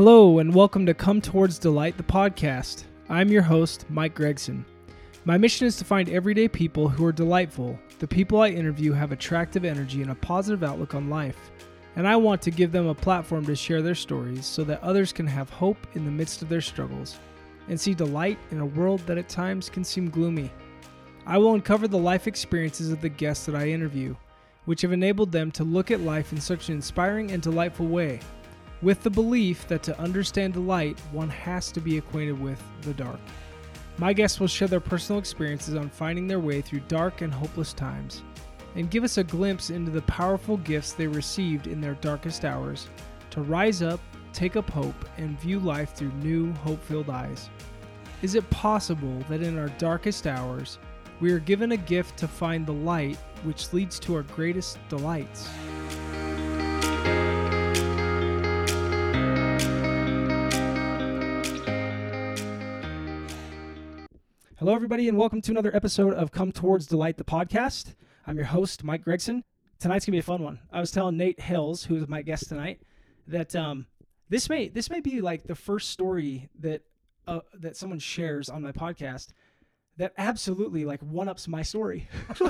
Hello, and welcome to Come Towards Delight, the podcast. I'm your host, Mike Gregson. My mission is to find everyday people who are delightful. The people I interview have attractive energy and a positive outlook on life, and I want to give them a platform to share their stories so that others can have hope in the midst of their struggles and see delight in a world that at times can seem gloomy. I will uncover the life experiences of the guests that I interview, which have enabled them to look at life in such an inspiring and delightful way with the belief that to understand the light, one has to be acquainted with the dark. My guests will share their personal experiences on finding their way through dark and hopeless times, and give us a glimpse into the powerful gifts they received in their darkest hours to rise up, take up hope, and view life through new, hope filled eyes. Is it possible that in our darkest hours, we are given a gift to find the light which leads to our greatest delights? Hello, everybody, and welcome to another episode of Come Towards Delight, the podcast. I'm your host, Mike Gregson. Tonight's gonna be a fun one. I was telling Nate Hales, who is my guest tonight, that um, this may this may be like the first story that uh, that someone shares on my podcast that absolutely like one ups my story,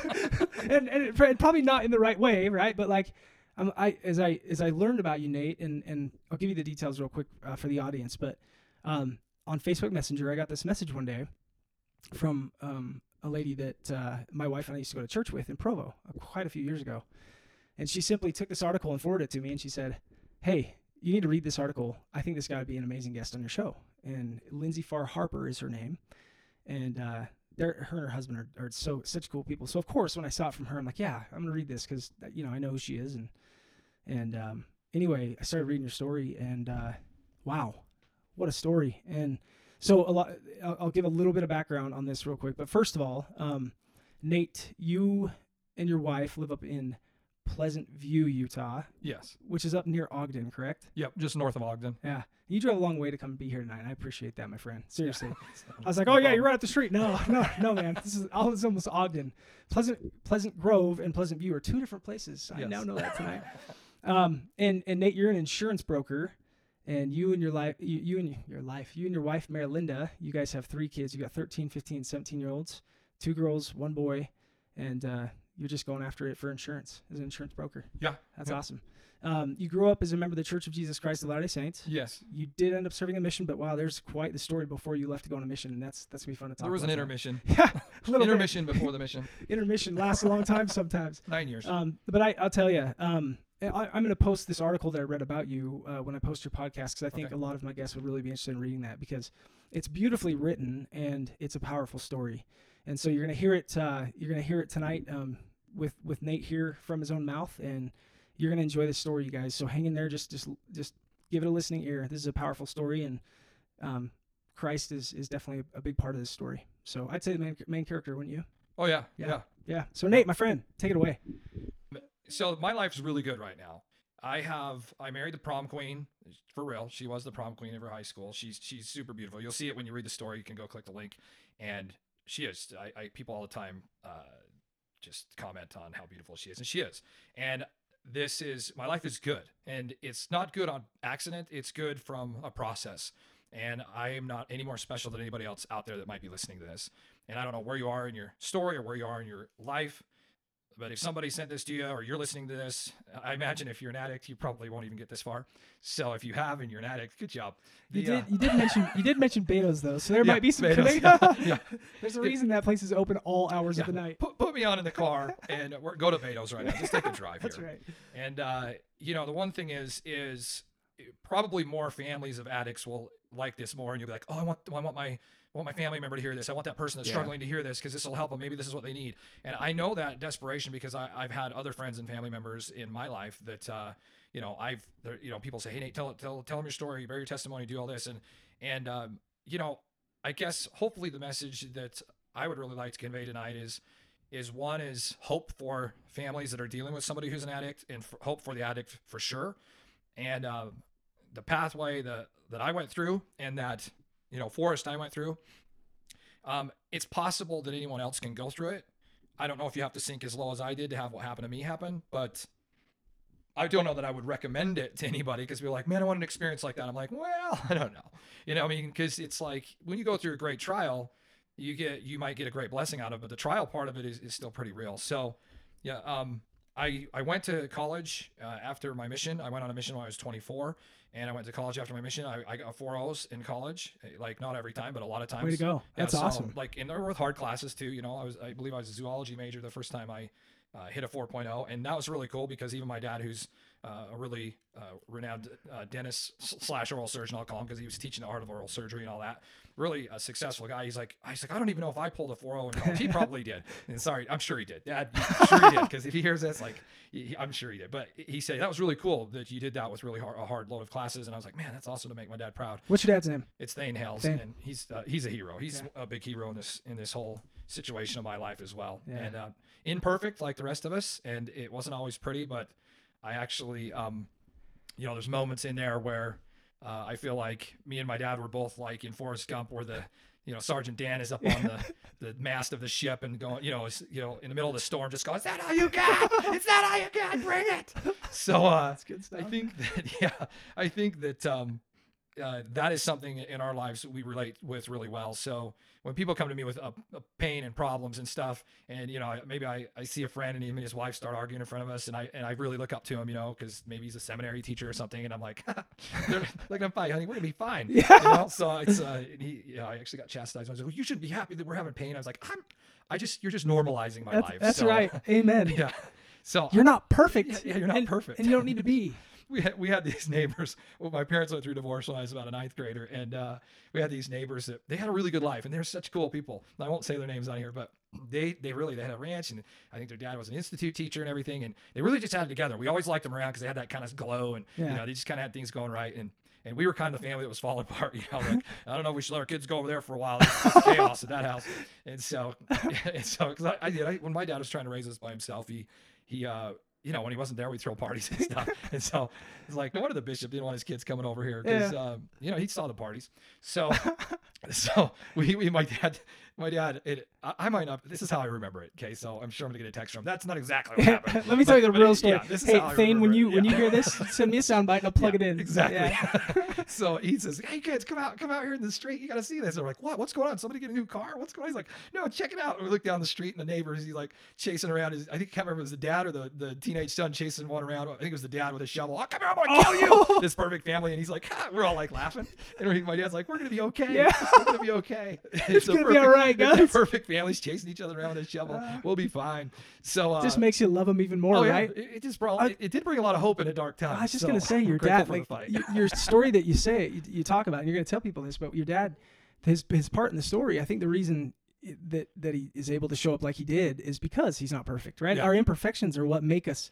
and, and, it, and probably not in the right way, right? But like, I as I as I learned about you, Nate, and and I'll give you the details real quick uh, for the audience, but um, on Facebook Messenger, I got this message one day from um, a lady that uh, my wife and I used to go to church with in Provo uh, quite a few years ago. And she simply took this article and forwarded it to me, and she said, "Hey, you need to read this article. I think this guy would be an amazing guest on your show." And Lindsay Farr Harper is her name, and uh, her and her husband are, are so such cool people. So of course, when I saw it from her, I'm like, "Yeah, I'm gonna read this because you know I know who she is." And and um, anyway, I started reading your story, and uh, wow, what a story! And so a lot. I'll, I'll, give a little bit of background on this real quick. But first of all, um, Nate, you and your wife live up in Pleasant View, Utah. Yes. Which is up near Ogden, correct? Yep, just north of Ogden. Yeah. You drove a long way to come be here tonight. I appreciate that, my friend. Seriously. I was like, oh yeah, you're right up the street. No, no, no, man. This is all. This is almost Ogden. Pleasant, Pleasant Grove and Pleasant View are two different places. I yes. now know that tonight. um, and and Nate, you're an insurance broker and you and your life you, you and your life you and your wife mary linda you guys have three kids. You got 13 15 17 year olds two girls one boy and uh, you're just going after it for insurance as an insurance broker. Yeah. That's yeah. awesome. Um, you grew up as a member of the church of jesus christ of latter-day saints. Yes. You did end up serving a mission but wow there's quite the story before you left to go on a mission and that's that's gonna be fun to talk there was an intermission. Yeah little intermission bit. before the mission. Intermission lasts a long time sometimes. Nine years. Um, but I, i'll tell you um, I, am going to post this article that I read about you uh, when I post your podcast because I think okay. a lot of my guests would really be interested in reading that because it's beautifully written and it's a powerful story. And so you're going to hear it. Uh, you're going to hear it tonight um, with with Nate here from his own mouth, and you're going to enjoy this story, you guys. So hang in there. Just just just give it a listening ear. This is a powerful story, and um, Christ is is definitely a, a, big part of this story. So I'd say the main main character, wouldn't you? Oh yeah, yeah, yeah. yeah. So Nate, my friend, take it away so my life's really good right now. I have I married the prom queen for real. She was the prom queen of her high school. She's she's super beautiful. You'll see it when you read the story. You can go click the link, and she is. I, I people all the time uh, just comment on how beautiful she is, and she is. And this is my life is good, and it's not good on accident. It's good from a process. And I am not any more special than anybody else out there that might be listening to this. And I don't know where you are in your story or where you are in your life but if somebody sent this to you or you're listening to this, I imagine if you're an addict, you probably won't even get this far. So if you have and you're an addict, good job. The, you did. Uh, you did mention you did mention Beto's though, so there yeah, might be some Beto's, yeah, yeah. There's a reason that place is open all hours of the night. Put, put me on in the car and go to Beto's right now. Just take a drive That's here. right. And uh, you know the one thing is is probably more families of addicts will like this more, and you'll be like, oh, I want I want my want my family member to hear this. I want that person that's yeah. struggling to hear this because this will help them. Maybe this is what they need. And I know that desperation because I, have had other friends and family members in my life that, uh, you know, I've, you know, people say, Hey, Nate, tell, tell, tell them your story, bear your testimony, do all this. And, and, um, you know, I guess hopefully the message that I would really like to convey tonight is, is one is hope for families that are dealing with somebody who's an addict and hope for the addict for sure. And, uh, the pathway that, that I went through and that you know, Forrest I went through. Um, it's possible that anyone else can go through it. I don't know if you have to sink as low as I did to have what happened to me happen, but I don't know that I would recommend it to anybody because we're like, man, I want an experience like that. I'm like, well, I don't know. You know, I mean, because it's like when you go through a great trial, you get you might get a great blessing out of it, but the trial part of it is, is still pretty real. So, yeah, um, I I went to college uh, after my mission. I went on a mission when I was 24, and I went to college after my mission. I, I got four O's in college, eh, like not every time, but a lot of times. Way to go! That's so, awesome. Like, and there were hard classes too. You know, I was I believe I was a zoology major the first time I uh, hit a 4.0, and that was really cool because even my dad, who's uh, a really uh, renowned uh, dentist slash oral surgeon, I'll call him because he was teaching the art of oral surgery and all that. Really a successful guy. He's like, I was like, I don't even know if I pulled a 4.0 in college. He probably did. And sorry, I'm sure he did. Dad, I'm sure he did because if he hears this, like, he, I'm sure he did. But he said that was really cool that you did that with really hard, a hard load of classes. And I was like, man, that's awesome to make my dad proud. What's your dad's name? It's Thane Hales, Thane. and he's uh, he's a hero. He's a big hero in this in this whole situation of my life as well. Yeah. And uh, imperfect like the rest of us, and it wasn't always pretty, but I actually, um, you know, there's moments in there where uh, I feel like me and my dad were both like in Forrest Gump, where the you know Sergeant Dan is up on the, the mast of the ship and going, you know, is, you know, in the middle of the storm, just going, "Is that all you got? Is that all you got? Bring it!" So uh, That's good stuff. I think that yeah, I think that um, uh, that is something in our lives we relate with really well. So when people come to me with a, pain and problems and stuff, and you know maybe I, I see a friend and him and his wife start arguing in front of us, and I and I really look up to him, you know, because maybe he's a seminary teacher or something, and I'm like, they're like I'm fine, honey, we're gonna be fine. Yeah. You know, so it's uh, and he, yeah, I actually got chastised. I was like, well, you shouldn't be happy that we're having pain. I was like, I'm, I just you're just normalizing my That's, life. that's So, right. Amen. Yeah. So You're not perfect. Yeah, yeah, you're not and- perfect. and you don't need to be. we had we had these neighbors. Well, my parents went through divorce when I was about a ninth grader, and uh, we had these neighbors that they had a really good life, and they're such cool people. I won't say their names on here, but they they really they had a ranch, and I think their dad was an institute teacher and everything, and they really just had it together. We always liked them around because they had that kind of glow, and Yeah. you know they just kind of had things going right, and. And we were kind of the family that was falling apart. You know, like I don't know, if we should let our kids go over there for a while. It's chaos at that house. And so, and so, because I, I did, I, when my dad was trying to raise us by himself, he, he, uh, you know, when he wasn't there, we'd throw parties and stuff. and so it's like, no wonder the bishop didn't want his kids coming over here because, Yeah. um, you know, he saw the parties. So, so we, we, my dad, my dad, it, I, I might not, this is how I remember it. Okay. So I'm sure I'm gonna get a text from. That's not exactly what happened. Let me but- tell you the real it- story. yeah, this is hey, Thane, when you it. when you hear this, send me a soundbite and I'll plug Yeah, it in. Exactly. Yeah. so he says, "Hey kids, come out, come out here in the street. You got to see this." They're like, "What? What's going on? Somebody get a new car? What's going on?" He's like, "No, check it out." And we look down the street, and the neighbors, he's like chasing around. His, I think I can't remember if it was the dad or the, the teenage son chasing one around. I think it was the dad with a shovel. Oh, come here, I'm gonna kill you. Oh. This perfect family, and he's like, ah, we're all like laughing, and my dad's like, "We're gonna be okay. Yeah. We're gonna be okay. It's, a gonna be perfect- all right, it's guys." perfect family's chasing each other around with a shovel. we'll be fine." So uh, just makes you love him even more, oh, yeah, right? It, it just brought I- it, did bring a lot of hope in a dark time. I was just so gonna say your dad, like your story that you say, you, you talk about, and you're gonna tell people this, but your dad, his his part in the story, I think the reason that that he is able to show up like he did is because he's not perfect, right? Yeah. Our imperfections are what make us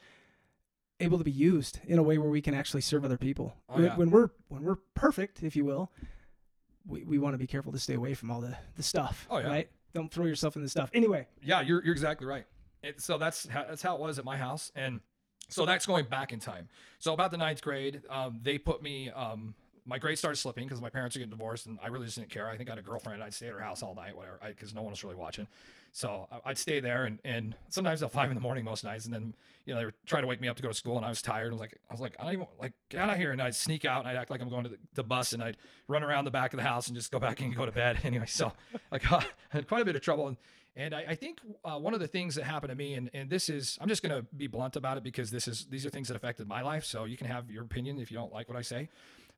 able to be used in a way where we can actually serve other people. Oh, when, yeah. when we're when we're perfect, if you will, we, we want to be careful to stay away from all the the stuff, Oh, yeah. right? Don't throw yourself in the stuff. Anyway, Yeah, you're you're exactly right. It, so that's how, that's how it was at my house, and so that's going back in time. So about the ninth grade, um, they put me. Um, my grades started slipping because my parents are getting divorced, and I really just didn't care. I think I had a girlfriend. I'd stay at her house all night, whatever, because no one was really watching. So I- I'd stay there, and, and sometimes till five in the morning most nights, and then you know they were trying to wake me up to go to school, and I was tired. I was like, I was like, I don't even like get out of here, and I'd sneak out, and I'd act like I'm going to the, the bus, and I'd run around the back of the house and just go back and go to bed. Anyway, so I got I had quite a bit of trouble, and and I, I think uh, one of the things that happened to me, and, and this is, I'm just going to be blunt about it because this is, these are things that affected my life. So you can have your opinion if you don't like what I say.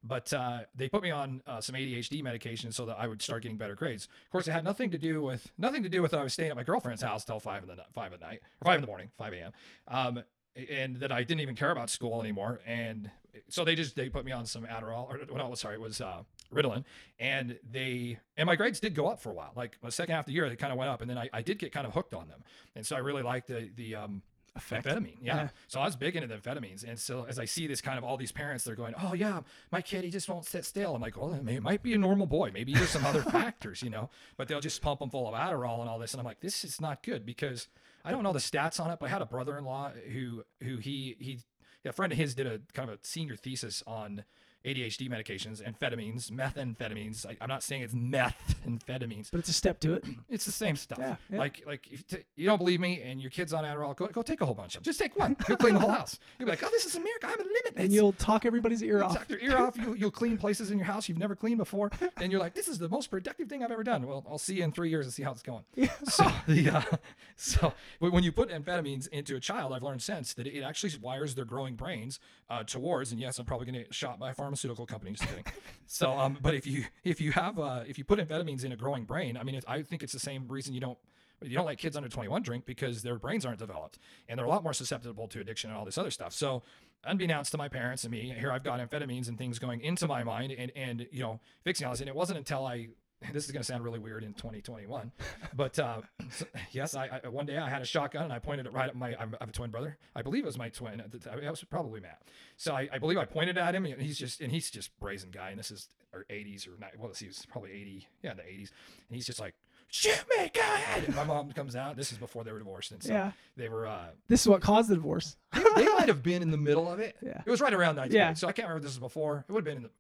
But uh, they put me on uh, some ADHD medication so that I would start getting better grades. Of course, it had nothing to do with nothing to do with I was staying at my girlfriend's house till five in the five at night or five in the morning, five a.m. Um, and that I didn't even care about school anymore. And so they just they put me on some Adderall or no, sorry, it was uh, Ritalin, and they and my grades did go up for a while. Like the second half of the year, they kind of went up, and then I, I did get kind of hooked on them, and so I really liked the the um, effect. amphetamine. Yeah. Yeah. So I was big into the amphetamines. And so as I see this kind of all these parents, they're going, oh, yeah, my kid, he just won't sit still. I'm like, well, it, might be a normal boy. Maybe there's some other factors, you know, but they'll just pump him full of Adderall and all this. And I'm like, this is not good because I don't know the stats on it, but I had a brother in law who, who he, he, a friend of his did a kind of a senior thesis on ADHD medications, amphetamines, methamphetamines. I, I'm not saying it's methamphetamines. But it's a step to it. It's the same stuff. Yeah, yeah. Like, like if t- you don't believe me and your kid's on Adderall, go, go take a whole bunch of them. Just take one. You'll clean the whole house. You'll be like, oh, this is America. I'm a limit. And you'll talk everybody's ear off. Suck their ear off. You, you'll clean places in your house you've never cleaned before, and you're like, "This is the most productive thing I've ever done." Well, I'll see you in three years and see how it's going. So the uh, so when you put amphetamines into a child, I've learned since that it actually wires their growing brains uh, towards. And yes, I'm probably going to get shot by a pharmaceutical company. Just kidding. so um, but if you if you have uh, if you put amphetamines in a growing brain, I mean, it's, I think it's the same reason you don't you don't let kids under 21 drink because their brains aren't developed and they're a lot more susceptible to addiction and all this other stuff. So, unbeknownst to my parents and me, here I've got amphetamines and things going into my mind and, and you know, fixing all this. And it wasn't until I, this is going to sound really weird in 2021, but uh, so- yes, I, I one day I had a shotgun and I pointed it right at my, I'm- have a twin brother. I believe it was my twin at the time. It was probably Matt. So I, I believe I pointed at him and he's just, and he's just brazen guy. And this is or 80s or not, well, he was probably 80. Yeah, in the 80s. And he's just like, shoot me, go ahead. And my mom comes out. This is before they were divorced. And so Yeah. they were, uh, This is what caused the divorce. they, they might have been in the middle of it. Yeah. It was right around ninth Yeah. So I can't remember if this is before. It would have been in the,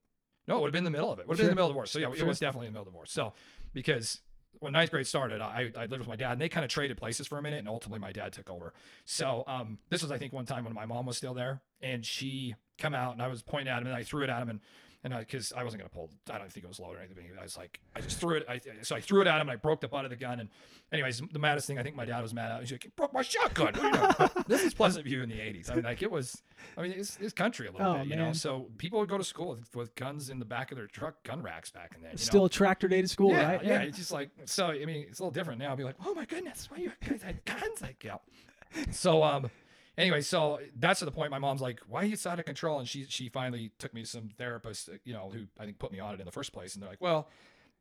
no, it would have been the middle of it. Would have been in the middle of the war. So yeah, it was definitely in the middle of the war. So because when ninth grade started, I, I lived with my dad and they kind of traded places for a minute and ultimately my dad took over. So um, this was, I think, one time when my mom was still there and she come out and I was pointing at him and I threw it at him and and I, cause I wasn't gonna pull, I don't think it was loaded or anything. I was like, I just threw it. I, so I threw it at him and I broke the butt of the gun. And anyways, the maddest thing, I think my dad was mad at. He's like, "You broke my shotgun. You doing?" But this is Pleasant View in the '80s. I mean, like it was. I mean, it's, it's country a little Oh, bit, you know. So people would go to school with, with guns in the back of their truck, gun racks back in then. You Still know? a tractor day to school, yeah, right? yeah, It's just like so. I mean, it's a little different now. I'd be like, oh my goodness, why you guys had guns? Like, yeah. So um, anyway, so that's to the point. My mom's like, why are you so out of control? And she she finally took me to some therapist, you know, who I think put me on it in the first place. And they're like, well,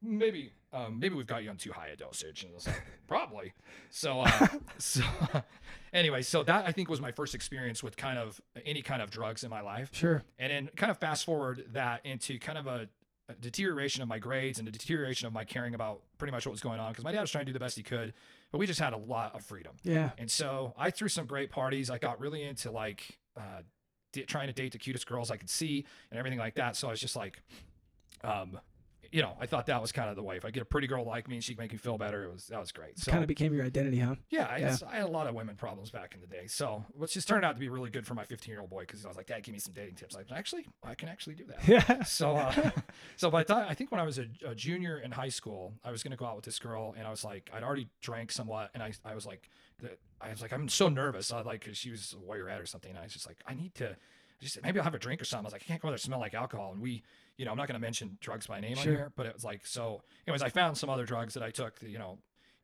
maybe um maybe we've got you on too high a dosage. And I was like, probably. So uh, so anyway, so that I think was my first experience with kind of any kind of drugs in my life. Sure. And then kind of fast forward that into kind of a, a deterioration of my grades and a deterioration of my caring about pretty much what was going on because my dad was trying to do the best he could, but we just had a lot of freedom. Yeah. And so I threw some great parties. I got really into like uh, d- trying to date the cutest girls I could see and everything like that. So I was just like, um, you know, I thought that was kind of the way. If I get a pretty girl like me and she can make me feel better, it was that was great. So kind of became your identity, huh? yeah, I, Yeah. I had a lot of women problems back in the day. So, which just turned out to be really good for my 15 year old boy because I was like, Dad, give me some dating tips. Like, actually, I can actually do that. Yeah. So, uh, so by the time I think when I was a, a junior in high school, I was going to go out with this girl, and I was like, I'd already drank somewhat, and I, I was like, I was like, I'm so nervous. I like, 'cause she was a warriorette or something. And I was just like, I need to, She said, maybe I'll have a drink or something. I was like, I can't go there, smell like alcohol. And we, you know, I'm not going to mention drugs by name Sure. on here, but it was like, so, anyways, I found some other drugs that I took, you know,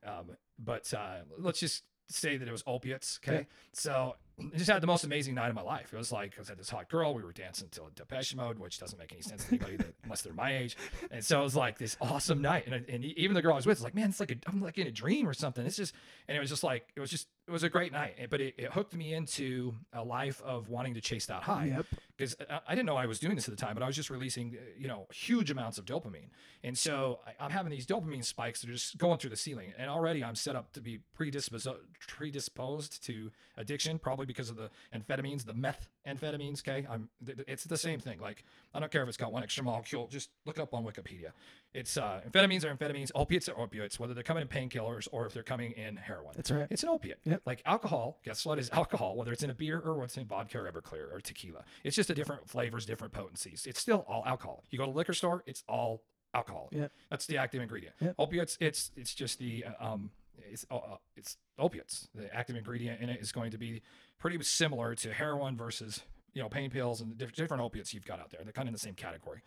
um, but uh, let's just say that it was opiates. Okay. Okay. So just had the most amazing night of my life. It was like I was at this hot girl. We were dancing till Depeche Mode, which doesn't make any sense to anybody that, unless they're my age. And so it was like this awesome night. And, and even the girl I was with was like, man, it's like a, I'm like in a dream or something. It's just, and it was just like, it was just, it was a great night. But it, it hooked me into a life of wanting to chase that high Yep. because I, I didn't know I was doing this at the time, but I was just releasing, uh, you know, huge amounts of dopamine. And so I, I'm having these dopamine spikes that are just going through the ceiling. And already I'm set up to be predisposed, predisposed to addiction, probably because of the amphetamines, the meth amphetamines. Okay. I'm, it's the same thing. Like, I don't care if it's got one extra molecule, just look up on Wikipedia. It's uh, amphetamines are amphetamines, opiates are opiates, whether they're coming in painkillers or if they're coming in heroin. That's right. It's an opiate. Yep. Like alcohol, guess what is alcohol? Whether it's in a beer or what's in vodka or Everclear or tequila. It's just a different flavors, different potencies. It's still all alcohol. You go to liquor store, it's all alcohol. Yep. That's the active ingredient. Yep. Opiates, it's it's just the uh, um it's uh, uh, it's opiates. The active ingredient in it is going to be pretty similar to heroin versus you know pain pills and the diff- different opiates you've got out there. They're kind of in the same category.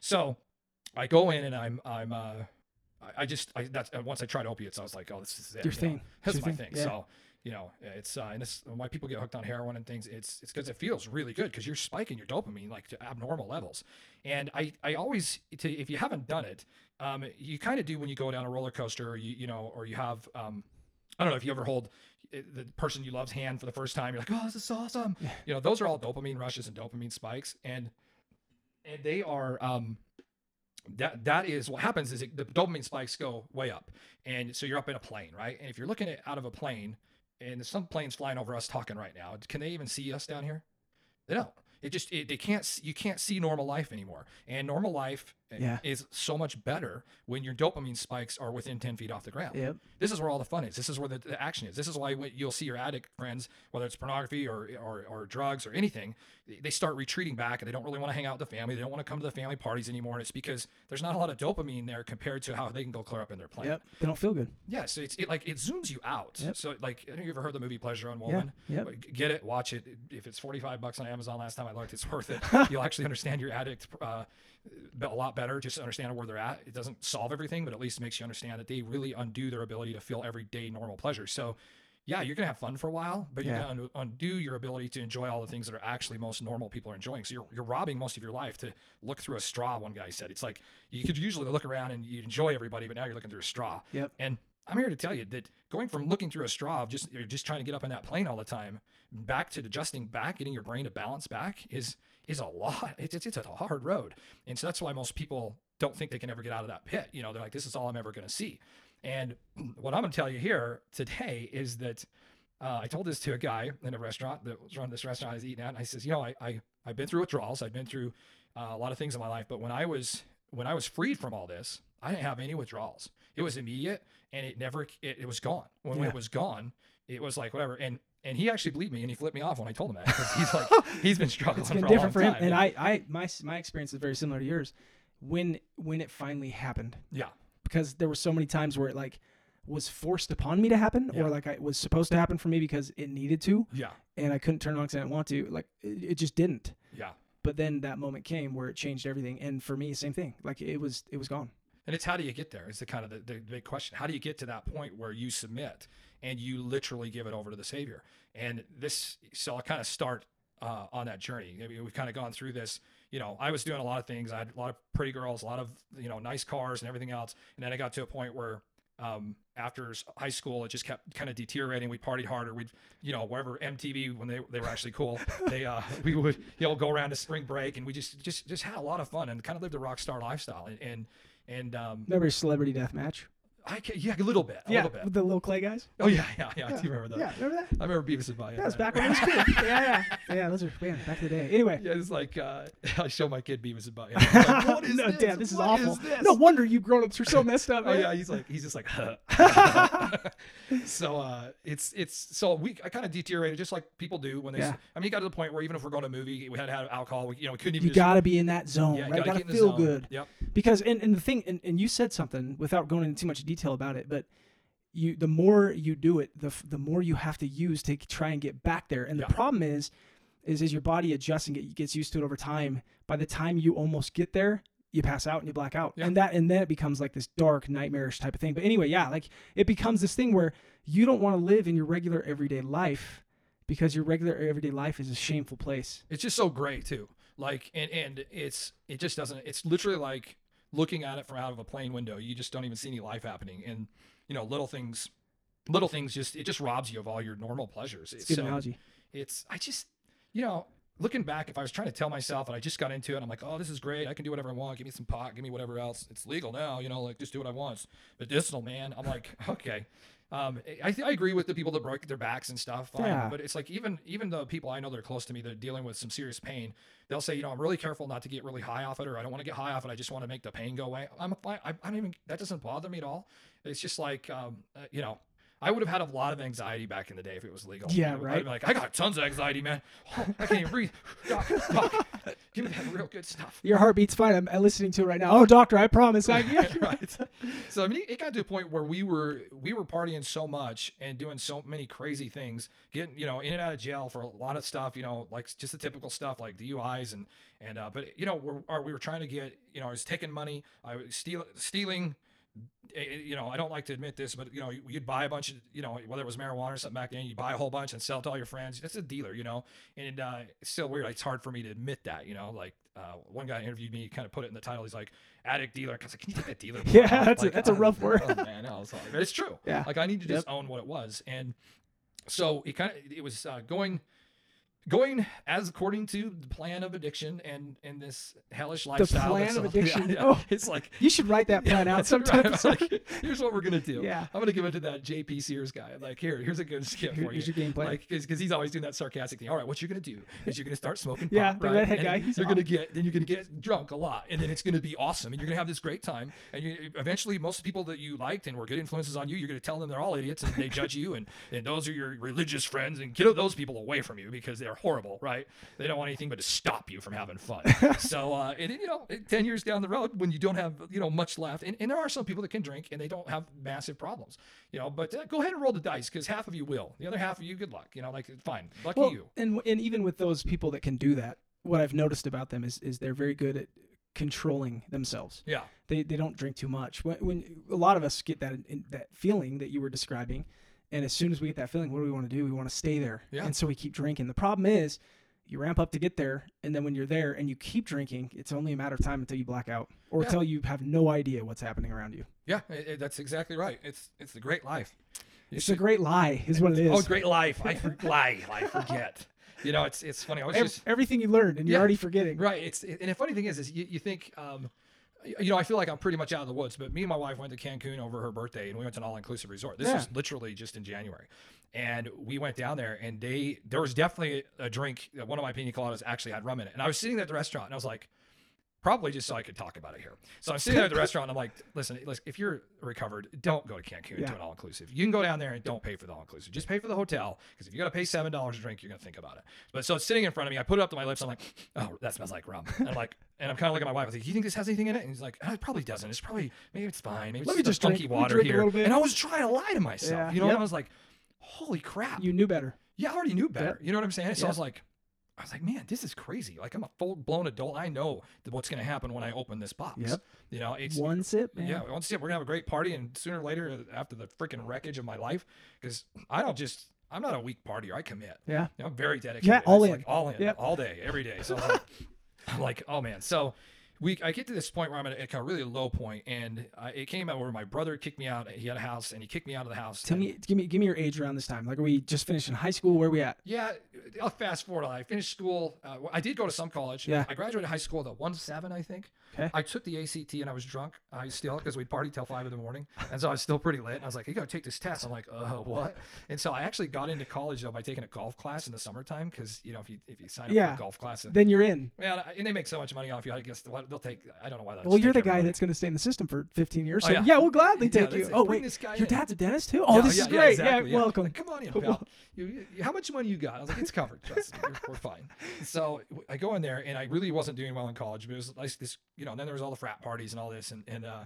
So I go in and I'm I'm uh I- I just I that's uh, once I tried opiates I was like oh this is it, Your you know. thing. That's It's my thing. thing. Yeah. So you know, it's uh, and this why people get hooked on heroin and things. It's it's because it feels really good because you're spiking your dopamine like to abnormal levels. And I I always to, if you haven't done it, um, you kind of do when you go down a roller coaster, or you you know, or you have um, I don't know if you ever hold uh, the person you love's hand for the first time. You're like, oh, this is awesome. You know, those are all dopamine rushes and dopamine spikes, and and they are um that that is what happens is it, the dopamine spikes go way up and so you're up in a plane right and if you're looking at out of a plane and some planes flying over us talking right now can they even see us down here they don't It just it, they can't you can't see normal life anymore. And normal life uh, Yeah. is so much better when your dopamine spikes are within 10 feet off the ground. Yep. This is where all the fun is. This is where the, the action is. This is why you'll see your addict friends, whether it's pornography or, or, or drugs or anything, they start retreating back and they don't really want to hang out with the family. They don't want to come to the family parties anymore. And it's because there's not a lot of dopamine there compared to how they can go clear up in their plane. Yep. They don't feel good. Yeah, so it's it, like it zooms you out. Yep. So like, have you ever heard the movie Pleasure Unwoven? yep. Get it, watch it. If it's forty five bucks on Amazon, last time I looked, it's worth it. You'll actually understand your addict uh, a lot better. Just understand where they're at. It doesn't solve everything, but at least makes you understand that they really undo their ability to feel everyday normal pleasure. So. Yeah, you're gonna have fun for a while, but you're Yeah. gonna undo your ability to enjoy all the things that are actually most normal people are enjoying. So you're, you're robbing most of your life to look through a straw. One guy said it's like you could usually look around and you enjoy everybody, but now you're looking through a straw. Yep. And I'm here to tell you that going from looking through a straw of just you're just trying to get up on that plane all the time, back to adjusting back, getting your brain to balance back is is a lot. It's it's, it's a hard road, and so that's why most people don't think they can ever get out of that pit. You know, they're like, this is all I'm ever going to see. And what I'm going to tell you here today is that uh, I told this to a guy in a restaurant that was running this restaurant I was eating at, and I says, you know, I, I I've been through withdrawals, I've been through uh, a lot of things in my life, but when I was when I was freed from all this, I didn't have any withdrawals. It was immediate, and it never it, it was gone. When Yeah. it was gone, it was like whatever. And and he actually believed me, and he flipped me off when I told him that because he's like he's been struggling It's been for different a for him, time. and I, I, my, my experience is very similar to yours. When, when it finally happened, yeah, because there were so many times where it like was forced upon me to happen, Yeah. or like I was supposed to happen for me because it needed to, yeah, and I couldn't turn it on because I didn't want to. Like it, it just didn't. yeah. But then that moment came where it changed everything, and for me, same thing. Like it was, it was gone. And it's how do you get there? Is the kind of the, the big question. How do you get to that point where you submit and you literally give it over to the Savior? And this, so I'll kind of start uh, on that journey. We've kind of gone through this. You know, I was doing a lot of things. I had a lot of pretty girls, a lot of you know nice cars and everything else. And then I got to a point where um, after high school, it just kept kind of deteriorating. We partied harder. We'd, you know, wherever MTV when they, they were actually cool, they uh, we would you know go around to spring break and we just just just had a lot of fun and kind of lived a rock star lifestyle. And and, and um, Remember Celebrity Death Match? I can, yeah, a little bit, a little bit. with the little clay guys. Oh yeah, yeah, yeah. I do remember that. Yeah, remember that? I remember Beavis and Butthead. That was back when it was cool. yeah, yeah, yeah. Those are man, back in the day. Anyway. Yeah, it's like uh, I show my kid Beavis and Butthead. Like, what is no, this? damn, this is What awful. this? No wonder you grown-ups are so messed up. Oh man. yeah, he's like he's just like. Huh. so uh, it's it's so we I kind of deteriorated just like people do when they. Yeah. I mean, you got to the point where even if we're going to a movie, we had to have alcohol. We, you know, we couldn't even. You got to be in that zone, yeah, you right? gotta Got to feel good. Yep. because and, and the thing and, and you said something without going into too much detail about it but you the more you do it the the more you have to use to try and get back there and Yeah. the problem is is is your body adjusting it gets used to it over time by the time you almost get there you pass out and you black out Yeah. and that and then it becomes like this dark nightmarish type of thing but anyway yeah like it becomes this thing where you don't want to live in your regular everyday life because your regular everyday life is a shameful place It's just so gray too. Like and and it's it just doesn't. It's literally like looking at it from out of a plane window. You just don't even see any life happening, and you know little things, little things just it just robs you of all your normal pleasures. it's good So analogy it's I just you know looking back, if I was trying to tell myself and I just got into it, I'm like, oh, this is great. I can do whatever I want. Give me some pot. Give me whatever else. It's legal now. You know, like just do what I want. It's medicinal, man. I'm like, okay. Um, I, I agree with the people that break their backs and stuff. Fine. Yeah. But it's like even even the people I know that are close to me that are dealing with some serious pain, they'll say, you know, I'm really careful not to get really high off it, or I don't want to get high off it. I just want to make the pain go away. I'm fine. I, I don't even that doesn't bother me at all. It's just like, um, uh, you know, I would have had a lot of anxiety back in the day if it was legal. Yeah, I'd be right. like, I got tons of anxiety, man. Oh, I can't even breathe. Doc, doc, give me that real good stuff. your heart beats fine i'm, I'm listening to it right now oh doctor i promise i right. So I mean, it got to a point where we were we were partying so much and doing so many crazy things, getting you know in and out of jail for a lot of stuff. You know, like just the typical stuff like DUIs and and uh, but you know we're, we were trying to get you know I was taking money, I was steal, stealing. You know, I don't like to admit this, but you know, you'd buy a bunch of, you know, whether it was marijuana or something back then, you buy a whole bunch and sell it to all your friends. That's a dealer, you know, and uh, it's still weird. It's hard for me to admit that, you know. Like uh, one guy interviewed me, kind of put it in the title. He's like, "Addict dealer." I was like, "Can you take that dealer?" Yeah, off?" that's a- that's a rough word. Oh, man, I was like, it's true. Yeah. Like I need to just own what it was, and so it kind of it was uh, going going as according to the plan of addiction and and this hellish lifestyle. The plan of addiction. yeah, yeah. Oh, It's like you should write that plan out Right, sometime. I'm like, here's what we're gonna do. Yeah. I'm gonna give it to that JP Sears guy. Like, here, here's a good skip Here- for you. here's your game plan. Like, because he's always doing that sarcastic thing. All right, what you're gonna do is you're gonna start smoking pot. Yeah, the right? redhead And guy, You're gonna get then you're gonna get drunk a lot, and then it's gonna be awesome, and you're gonna have this great time, and you eventually most people that you liked and were good influences on you, you're gonna tell them they're all idiots and they judge you, and and those are your religious friends, and get those people away from you because they're horrible, right? They don't want anything but to stop you from having fun. so, uh, and you know, ten years down the road, when you don't have you know much left, and, and there are some people that can drink and they don't have massive problems, you know, but uh, go ahead and roll the dice because half of you will, the other half of you, good luck, you know, like fine, lucky well, you. and and even with those people that can do that, what I've noticed about them is is they're very good at controlling themselves. Yeah. They they don't drink too much. When, when a lot of us get that that feeling that you were describing, and as soon as we get that feeling, what do we want to do? We want to stay there, Yeah. and so we keep drinking. The problem is. You ramp up to get there, and then when you're there and you keep drinking, it's only a matter of time until you black out, or Yeah. until you have no idea what's happening around you. Yeah, it, it- that's exactly right. It's it's the great life. You It's should- a great lie, is what it is. Oh, great life. I for, lie. I forget. You know, it's it's funny. I was Ev- just everything you learned, and you're already forgetting. right. It's and the funny thing is, is you, you think, um, you know, I feel like I'm pretty much out of the woods. But me and my wife went to Cancun over her birthday, and we went to an all-inclusive resort. This Yeah. was literally just in January, and we went down there, and they there was definitely a drink. One of my pina coladas actually had rum in it, and I was sitting at the restaurant, and I was like. Probably just so I could talk about it here. So I'm sitting there at the restaurant. And I'm like, listen, listen, if you're recovered, don't go to Cancun Yeah. to an all inclusive. You can go down there and don't pay for the all inclusive. Just pay for the hotel because if you got to pay seven dollars a drink, you're gonna think about it. But so it's sitting in front of me. I put it up to my lips. I'm like, oh, that smells like rum. And I'm like, and I'm kind of looking at my wife. I was like, you think this has anything in it? And he's like, oh, it probably doesn't. It's probably maybe it's fine. Maybe it's Let me just, drink- funky water drink here. And I was trying to lie to myself. Yeah. You know, Yep. and I was like, holy crap. You knew better. Yeah, I already knew better. Yep. You know what I'm saying? So I was like, I was like, man, this is crazy. Like I'm a full blown adult. I know that what's going to happen when I open this box. Yep. You know, it's One sip, man. yeah. Once again, we're gonna have a great party, and sooner or later, uh, after the freaking wreckage of my life, because I don't just. I'm not a weak partier. I commit. Yeah. You know, I'm very dedicated. Yeah, all It's in. Like all in. Yep. All day, every day. So I was like, I'm like, oh man. So we, I get to this point where I'm at a, of really low point, and I, it came out where my brother kicked me out. He had a house, and he kicked me out of the house. Tell me, give me, give me your age around this time. Like, are we just finishing high school? Where we at? Yeah, I'll fast forward. I finished school. Uh, I did go to some college. Yeah. I graduated high school at one seven, I think. Okay. I took the ACT and I was drunk. I still because we'd party till five in the morning, and so I was still pretty lit. And I was like, "You gotta take this test." I'm like, "Uh, what?" And so I actually got into college though by taking a golf class in the summertime because you know if you if you sign up Yeah. for a golf class, and, Then you're in. man, and they make so much money off you. I guess they'll take. I don't know why. Well, you're the take guy everybody. that's going to stay in the system for 15 years. Oh, yeah. yeah. we'll gladly take they you. Oh "Bring wait, this guy your in." dad's a dentist too. Oh, Yeah, this yeah, is yeah, great. exactly, Yeah, welcome. Like, come on in, pal. You, you- how much money you got? I was like, it's covered. Trust me, we're, we're fine. So I go in there, and I really wasn't doing well in college. But it was like this, you know. And then there was all the frat parties and all this, and and uh,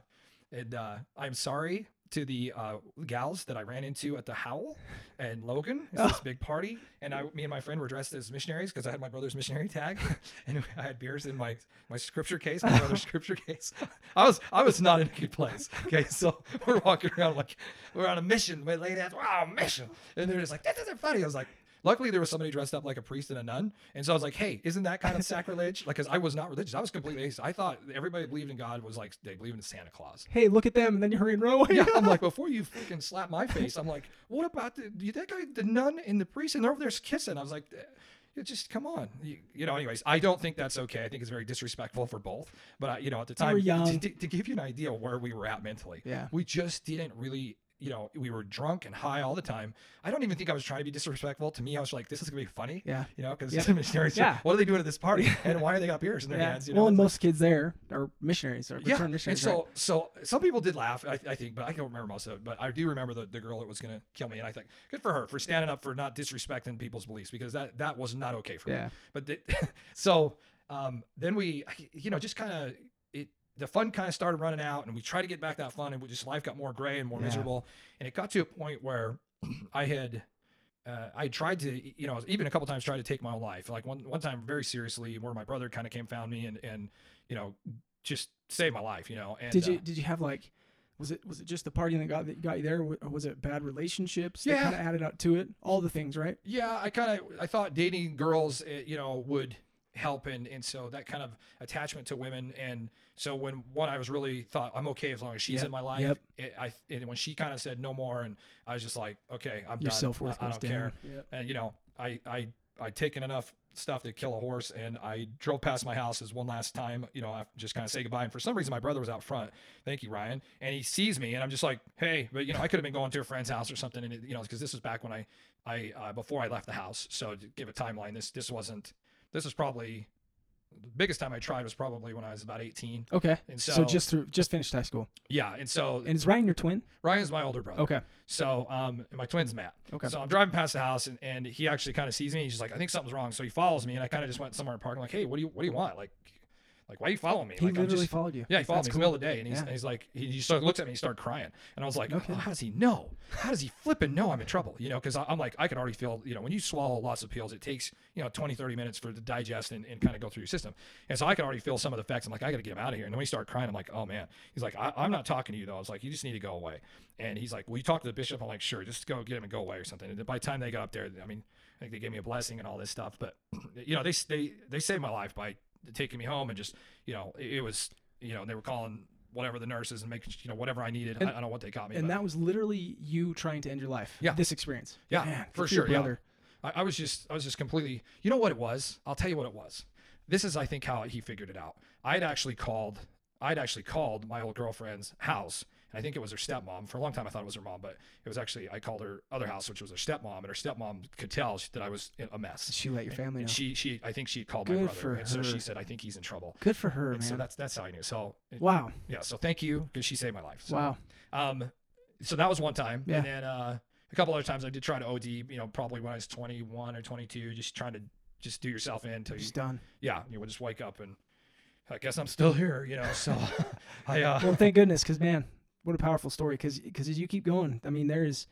and uh, I'm sorry to the uh, gals that I ran into at the Howl and Logan. It's this big party, and I, me and my friend were dressed as missionaries because I had my brother's missionary tag, and I had beers in my my scripture case, my brother's scripture case. I was I was not in a good place. Okay, so we're walking around like we're on a mission. My lady ass, wow, mission, and they're just like this isn't funny. I was like. Luckily, there was somebody dressed up like a priest and a nun, and so I was like, "Hey, isn't that kind of sacrilege?" Like, because I was not religious, I was completely atheist. I thought everybody believed in God was like they believed in Santa Claus. Hey, look at them, and then you hurry and run away. Yeah, I'm like, before you freaking slap my face, I'm like, what about the you- that guy, the nun and the priest, and they're over there kissing? I was like, "Eh, just come on, you, you know. Anyways, I don't think that's okay. I think it's very disrespectful for both. But I, you know, at the time. To, to give you an idea of where we were at mentally, Yeah. we just didn't really. You know, we were drunk and high all the time. I don't even think I was trying to be disrespectful. To me, I was like, "This is gonna be funny." Yeah. You know, because missionaries, Yeah. what are they doing at this party, and why are they got beers in their Yeah. hands? You know, well, and like- most kids there are missionaries or yeah, returned and so right? so some people did laugh, I, I think, but I don't remember most of it. But I do remember the, the girl that was gonna kill me, and I think good for her for standing up for not disrespecting people's beliefs because that that was not okay for Yeah. me. But the, so um, then we, you know, just kind of it. The fun kind of started running out, and we tried to get back that fun, and we just life got more gray and more Yeah. miserable. And it got to a point where I had uh, I tried to, you know, even a couple times tried to take my own life. Like one one time, very seriously, where my brother kind of came found me and and you know just saved my life. You know, and did you uh, did you have like was it was it just the party that got that got you there or was it bad relationships that Yeah. kind of added up to it all the things right yeah, I kind of I thought dating girls, uh, you know, would help, and and so that kind of attachment to women, and so when one I was really thought I'm okay as long as she's Yep, in my life. yep. It, I and when she kind of said no more, and I was just like, okay, I'm your done. self worth I, I don't down care. Yep. and you know i i I'd taken enough stuff to kill a horse, and I drove past my house as one last time. You know, I just kind of say goodbye. And for some reason, my brother was out front. Thank you, Ryan. And he sees me, and I'm just like, hey, but you know, I could have been going to a friend's house or something, and it, you know, because this was back when I, I uh, before I left the house. So to give a timeline, this this wasn't. This was probably the biggest time I tried was probably when I was about 18. Okay. And So, so, just through just finished high school. yeah, and so And is Ryan your twin? Ryan's my older brother. Okay. So, um, and my twin's Matt. Okay. So I'm driving past the house, and, and he actually kind of sees me. He's just like, I think something's wrong. So he follows me, and I kind of just went somewhere in the park. I'm like, Hey, what do you what do you want? Like, like why are you following me? He like, literally just, followed you. yeah, he followed That's me in cool. the middle of the day, and he's, Yeah. and he's like, he, he started, looks at me, he started crying, and I was like, No oh, how does he know? How does he flipping know I'm in trouble? You know, because I'm like, I can already feel, you know, when you swallow lots of pills, it takes, you know, 20, 30 minutes for it to digest and, and kind of go through your system, and so I can already feel some of the effects. I'm like, I got to get him out of here. And then when he started crying, I'm like, oh man. He's like, I, I'm not talking to you though. I was like, you just need to go away. And he's like, will you talk to the bishop? I'm like, sure, just go get him and go away or something. And by the time they got up there, I mean, I think they gave me a blessing and all this stuff. But you know, they they they saved my life by taking me home and just you know, it, it was you know, they were calling whatever the nurses and making you know whatever I needed. And- I, I don't know what they got me. And but that was literally you trying to end your life. Yeah. This experience. Yeah, Man, for sure, yeah. Brother. I, I was just I was just completely. You know what it was? I'll tell you what it was. This is I think how he figured it out. I'd actually called. I'd actually called my old girlfriend's house. And I think it was her stepmom. For a long time, I thought it was her mom, but it was actually I called her other house, which was her stepmom, and her stepmom could tell that I was in a mess. She let your family know. And she, she, I think she called Good my brother, for and so she said, I think he's in trouble. Good for her, And man. so that's that's how I knew. So wow. yeah, so thank you because she saved my life. So, Wow. Um, so that was one time, Yeah. and then uh, a couple other times I did try to OD. You know, probably when I was 21 or 22, just trying to just do yourself in until you're done. yeah, you would just wake up and I guess I'm still here. You know, so I uh, Well, thank goodness, because man, what a powerful story. Because because as you keep going, I mean, there is,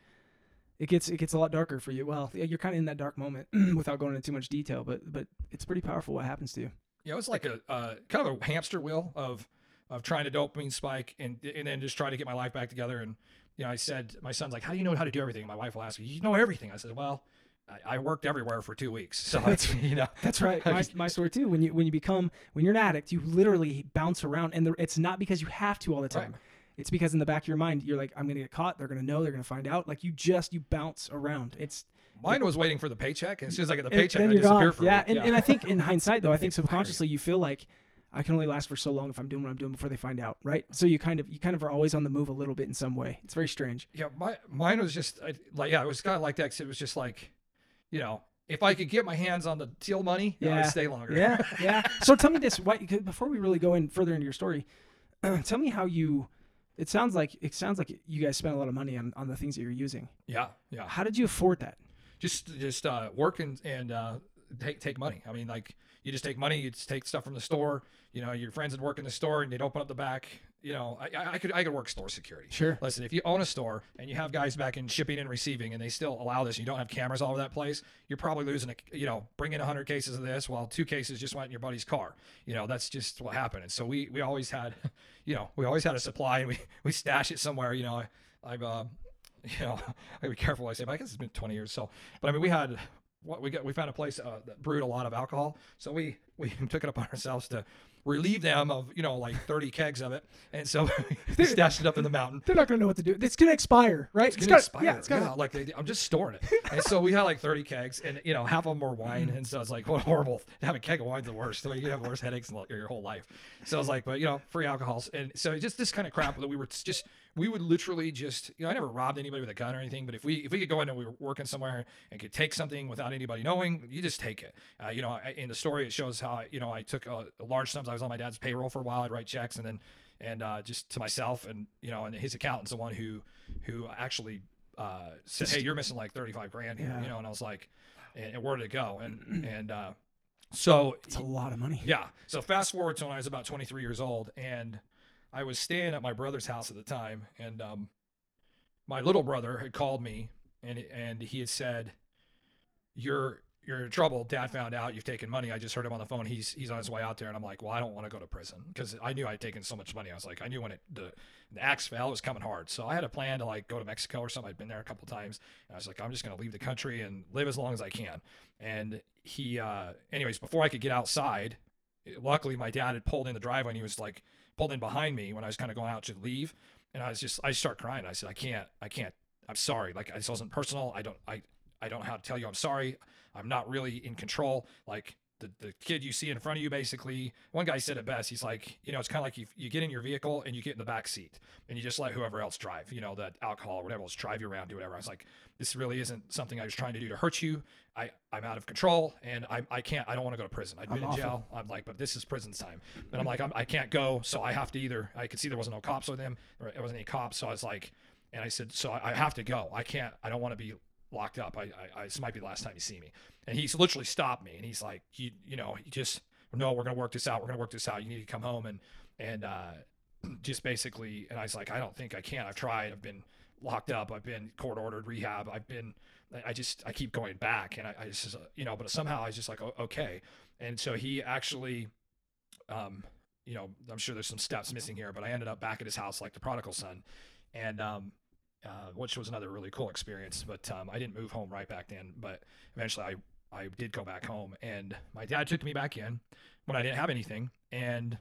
it gets it gets a lot darker for you. Well, yeah, you're kind of in that dark moment without going into too much detail, but but it's pretty powerful what happens to you. Yeah, it was like a uh, kind of a hamster wheel of of trying to dopamine spike and and then just try to get my life back together. And you know, I said, my son's like, "How do you know how to do everything?" My wife will ask me, "You know everything?" I said, "Well, I, I worked everywhere for two weeks, so that's you know." That's right. My, my story too. When you when you become when you're an addict, you literally bounce around, and the, it's not because you have to all the time. Right. It's because in the back of your mind, you're like, I'm gonna get caught. They're gonna know. They're gonna find out. Like you just you bounce around. It's Mine was waiting for the paycheck, and as soon as I get the paycheck, I disappear gone. for a yeah, and, and I think in hindsight though, I think subconsciously you feel like I can only last for so long if I'm doing what I'm doing before they find out, right? So you kind of you kind of are always on the move a little bit in some way. It's very strange. yeah, my mine was just I, like yeah, it was kind of like that. Cause it was just like, you know, if I could get my hands on the teal money, Yeah. I'd stay longer. Yeah, yeah. So tell me this, why, before we really go in further into your story, tell me how you. It sounds like it sounds like you guys spent a lot of money on, on the things that you're using. yeah, yeah. How did you afford that? just just uh, work and, and uh, take take money. I mean, like you just take money, you just take stuff from the store. You know, your friends would work in the store and they'd open up the back. You know, I, I- could I could work store security. Sure. Listen, if you own a store and you have guys back in shipping and receiving, and they still allow this, and you don't have cameras all over that place, you're probably losing. A, you know, bring in 100 cases of this, while two cases just went in your buddy's car. You know, that's just what happened. And so we we always had, you know, we always had a supply, and we we stash it somewhere. You know, I, I've. Uh, you know, I gotta be careful what I say, but I guess it's been 20 years. So, but I mean, we had what we got. We found a place uh, that brewed a lot of alcohol, so we we took it upon ourselves to relieve them of you know like 30 kegs of it, and so stashed it up in the mountain. They're not gonna know what to do. It's gonna expire, right? It's gonna gotta- expire. Yeah, it's gonna. yeah, like they, I'm just storing it. And so we had like 30 kegs, and you know half of them were wine, and so it's like what horrible. To have a keg of wine's the worst. I mean, you have worse headaches in your whole life. So I was like, but you know, free alcohols, and so just this kind of crap that we were just we would literally just you know I never robbed anybody with a gun or anything, but if we if we could go in and we were working somewhere and could take something without anybody knowing, you just take it. Uh, you know, I, in the story it shows how I, you know I took uh, large sums. I was on my dad's payroll for a while. I'd write checks and then and uh, just to myself and you know and his accountant's the one who who actually uh, said, "Hey, you're missing like 35 grand here," Yeah. you know, and I was like, and, and where did it go? And and uh, so It's a lot of money. yeah. So fast forward to when I was about 23 years old, and I was staying at my brother's house at the time, and um, my little brother had called me, and and he had said, "You're you're in trouble. Dad found out you've taken money. I just heard him on the phone. He's he's on his way out there." And I'm like, "Well, I don't want to go to prison because I knew I'd taken so much money. I was like, I knew when it the the axe fell, it was coming hard. So I had a plan to like go to Mexico or something. I'd been there a couple times. And I was like, I'm just gonna leave the country and live as long as I can. And he, uh, anyways, before I could get outside, luckily my dad had pulled in the driveway and he was like pulled in behind me when I was kind of going out to leave. And I was just, I start crying. I said, I can't, I can't, I'm sorry. Like this wasn't personal. I don't, I, I don't know how to tell you I'm sorry. I'm not really in control. Like the, the kid you see in front of you, basically, one guy said it best. He's like, you know, it's kind of like you, you get in your vehicle and you get in the back seat and you just let whoever else drive, you know, that alcohol or whatever else drive you around, do whatever. I was like, this really isn't something I was trying to do to hurt you. I, I'm out of control and I, I can't, I don't want to go to prison. I've been I'm in jail. I'm like, but this is prison time. And I'm like, I'm, I can't go. So I have to either, I could see there wasn't no cops with him or there wasn't any cops. So I was like, and I said, so I, I have to go. I can't, I don't want to be locked up. I, I, this might be the last time you see me. And he's literally stopped me and he's like, you, you know, he just, no, we're going to work this out. We're going to work this out. You need to come home. And, and, uh, just basically, and I was like, I don't think I can. I've tried. I've been locked up. I've been court ordered rehab. I've been, I just, I keep going back and I, I just, you know, but somehow I was just like, okay. And so he actually, um, you know, I'm sure there's some steps missing here, but I ended up back at his house like the prodigal son. And, um, uh, which was another really cool experience. But um, I didn't move home right back then. But eventually, I I did go back home, and my dad took me back in when I didn't have anything, and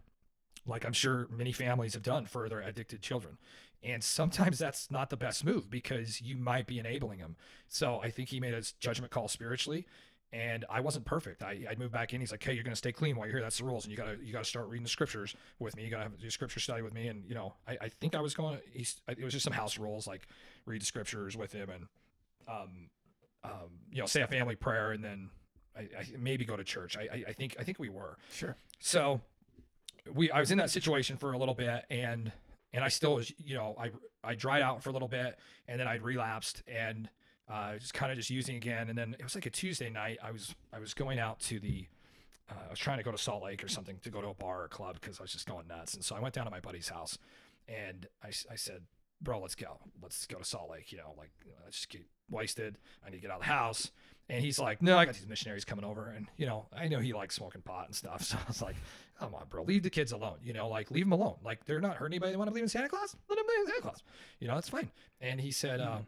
like I'm sure many families have done for their addicted children. And sometimes that's not the best move because you might be enabling them. So I think he made a judgment call spiritually and I wasn't perfect. I I moved back in. He's like, "Hey, you're gonna stay clean while you're here. That's the rules, and you gotta you gotta start reading the scriptures with me. You gotta have a scripture study with me." And you know, I, I think I was going. He's it was just some house rules like read the scriptures with him and um um you know say a family prayer and then I, I maybe go to church. I, I I think I think we were Sure. so we I was in that situation for a little bit and and I still was you know I I dried out for a little bit and then I relapsed and uh, just kind of just using again. And then it was like a Tuesday night. I was I was going out to the uh, I was trying to go to Salt Lake or something to go to a bar or club because I was just going nuts. And so I went down to my buddy's house and I, I said, bro, let's go. Let's go to Salt Lake. You know, like let's just get wasted. I need to get out of the house. And he's like, no, I got these missionaries coming over. And, you know, I know he likes smoking pot and stuff. So I was like, come on, bro, leave the kids alone. You know, like leave them alone. Like they're not hurting anybody. They want to believe in Santa Claus. Let them believe in Santa Claus. You know, that's fine. And he said, uh,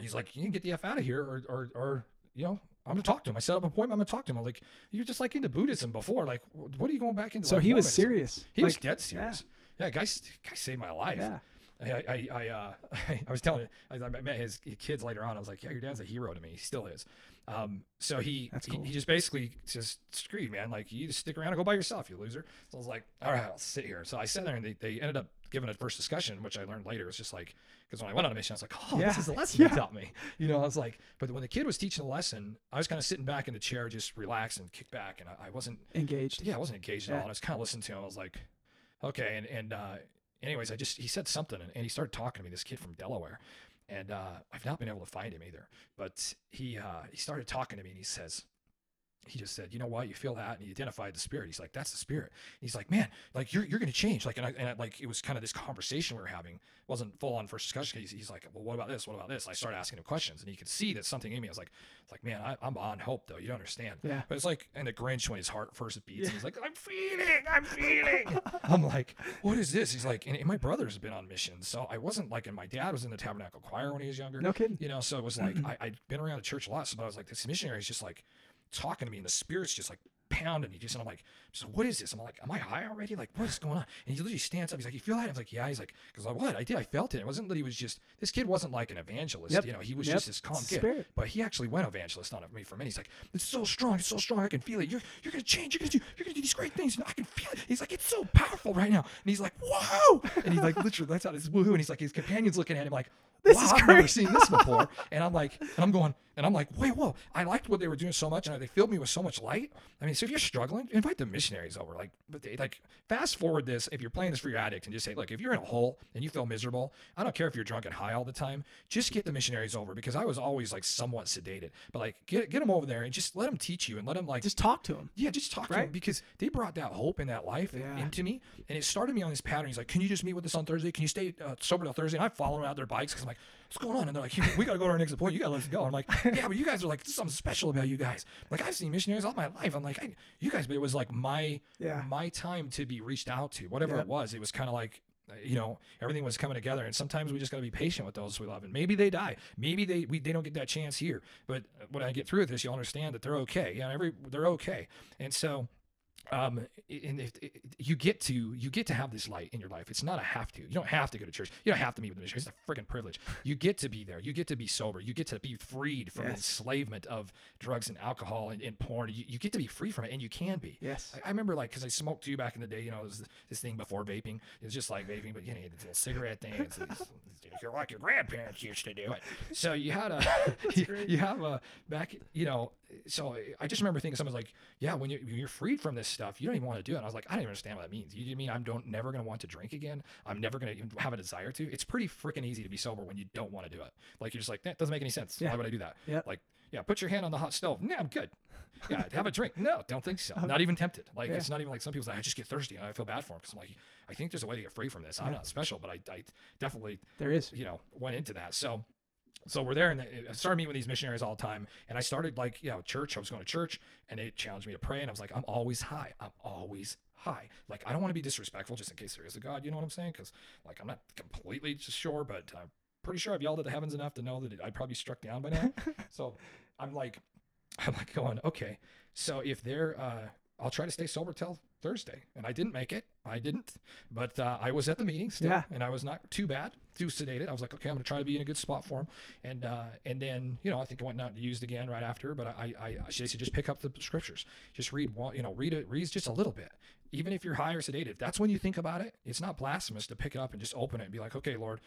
he's like, you can get the F out of here or, or, or, you know, I'm gonna talk to him. I set up an appointment. I'm gonna talk to him. I'm like, you're just like into Buddhism before. Like, what are you going back into? So like, he was Mormonism?" serious. He was dead serious. Yeah, guy, guy saved my life. Yeah. I, I, I, uh, I was telling, I, I met his kids later on. I was like, yeah, your dad's a hero to me. He still is. Um, so he, That's he, cool. he just basically just screw you, man. Like, you just stick around and go by yourself, you loser. So I was like, all right, I'll sit here. So I sat there and they, they ended up giving a first discussion, which I learned later. It's just like, because when I went on a mission, I was like, oh, Yeah. this is the lesson Yeah. you taught me. You know, I was like, but when the kid was teaching the lesson, I was kind of sitting back in the chair, just relaxed and kicked back. And I, I wasn't, Engaged. yeah, I wasn't engaged at all. And I was kind of listening to him. I was like, okay. And, and, uh, anyways, I just, he said something and, and he started talking to me, this kid from Delaware. And, uh, I've not been able to find him either, but he, uh, he started talking to me and he says, he just said, you know what, you feel that, and he identified the spirit. He's like, that's the spirit. He's like, man, like you're you're gonna change. Like, and I, and I, like it was kind of this conversation we were having. It wasn't full on first discussion. He's, he's like, well, what about this? What about this? I started asking him questions, and he could see that something in me. I was like, it's like, man, I, I'm on hope though. You don't understand. Yeah. But it's like, and the Grinch when his heart first beats, and he's like, I'm feeling, I'm feeling. I'm like, what is this? He's like, and, and my brother's been on missions, so I wasn't like, and my dad was in the tabernacle choir when he was younger. No kidding. You know, so it was like I, I'd been around the church a lot, so I was like, this missionary is just like talking to me, and the spirit's just like pounding me. Just and I'm like, so what is this? I'm like, am I high already? Like, what is going on? And he literally stands up. He's like, you feel that? I was like, yeah. He's like, because like, what? I did. I felt it. It wasn't that he was just this kid wasn't like an evangelist. Yep. You know, he was Yep. just this calm kid. But he actually went evangelist on it for me for. He's like, it's so strong, it's so strong. I can feel it. You're you're gonna change. You're gonna do you're gonna do these great things. And I can feel it. He's like, it's so powerful right now. And he's like, whoa. And he's like, literally, that's how this woohoo. And he's like, his companions looking at him like, This wow, is I've never great." seen this before. and I'm like, and I'm going, and I'm like, wait, whoa. I liked what they were doing so much, and they filled me with so much light. I mean, so if you're struggling, invite the missionaries over. Like, but they, like, fast forward this. If you're playing this for your addict, and just say, look, if you're in a hole and you feel miserable, I don't care if you're drunk and high all the time. Just get the missionaries over because I was always like somewhat sedated. But like, get get them over there and just let them teach you and let them like Just talk to them. yeah, just talk to them because they brought that hope and that life Yeah. into me, and it started me on this pattern. He's like, "Can you just meet with us on Thursday? Can you stay uh, sober till Thursday?" And I follow them out their bikes because I'm like, "What's going on?" And they're like, "We gotta go to our next appointment. You gotta let us go." I'm like, "Yeah, but you guys are like there's something special about you guys. Like I've seen missionaries all my life. I'm like, I, you guys, but it was like my Yeah. my time to be reached out to. Whatever it was, it was kind of like." uh, You know, everything was coming together, and sometimes we just got to be patient with those we love. And maybe they die, maybe they we, they don't get that chance here. But when I get through with this, you'll understand that they're okay. Yeah, every they're okay. And so, um and if, if you get to you get to have this light in your life it's not a have to you don't have to go to church you don't have to meet with the missionaries it's a freaking privilege you get to be there you get to be sober you get to be freed from Yes. enslavement of drugs and alcohol and, and porn you, you get to be free from it and you can be Yes. I, I remember like because I smoked too back in the day. You know, it was this thing before vaping. It was just like vaping, but you know, it's a cigarette thing. It's, it's, it's like your grandparents used to do it. So you had a you, you have a back. You know, so I just remember thinking someone's like, yeah, when you when you're freed from this stuff, you don't even want to do it. And I was like, I don't even understand what that means. You mean I'm don't never gonna want to drink again? I'm never gonna even have a desire to. It's pretty freaking easy to be sober when you don't want to do it. Like you're just like that doesn't make any sense. Yeah. Why would I do that? Yeah. Like yeah, put your hand on the hot stove. Yeah, I'm good. Yeah, have a drink. No, don't think so. Not even tempted. Like Yeah. it's not even like some people say I just get thirsty and I feel bad for them because I'm like I think there's a way to get free from this. I'm not special, but I, I definitely There is. you know went into that. So so we're there and I started meeting with these missionaries all the time and I started like you know church. I was going to church and they challenged me to pray and I was like I'm always high. I'm always high. Like I don't want to be disrespectful just in case there is a God. You know what I'm saying? Because like I'm not completely sure, but I'm pretty sure I've yelled at the heavens enough to know that I'd probably struck down by now. so I'm like I'm like going, okay. So if they're, uh, I'll try to stay sober till Thursday. And I didn't make it. I didn't. But uh, I was at the meeting still, Yeah. and I was not too bad, too sedated. I was like, okay, I'm gonna try to be in a good spot for him. And uh, and then you know I think I went out and used again right after. But I I, I she said just pick up the scriptures, just read one, you know, read it, read just a little bit. Even if you're high or sedated, that's when you think about it. It's not blasphemous to pick it up and just open it and be like, okay, Lord,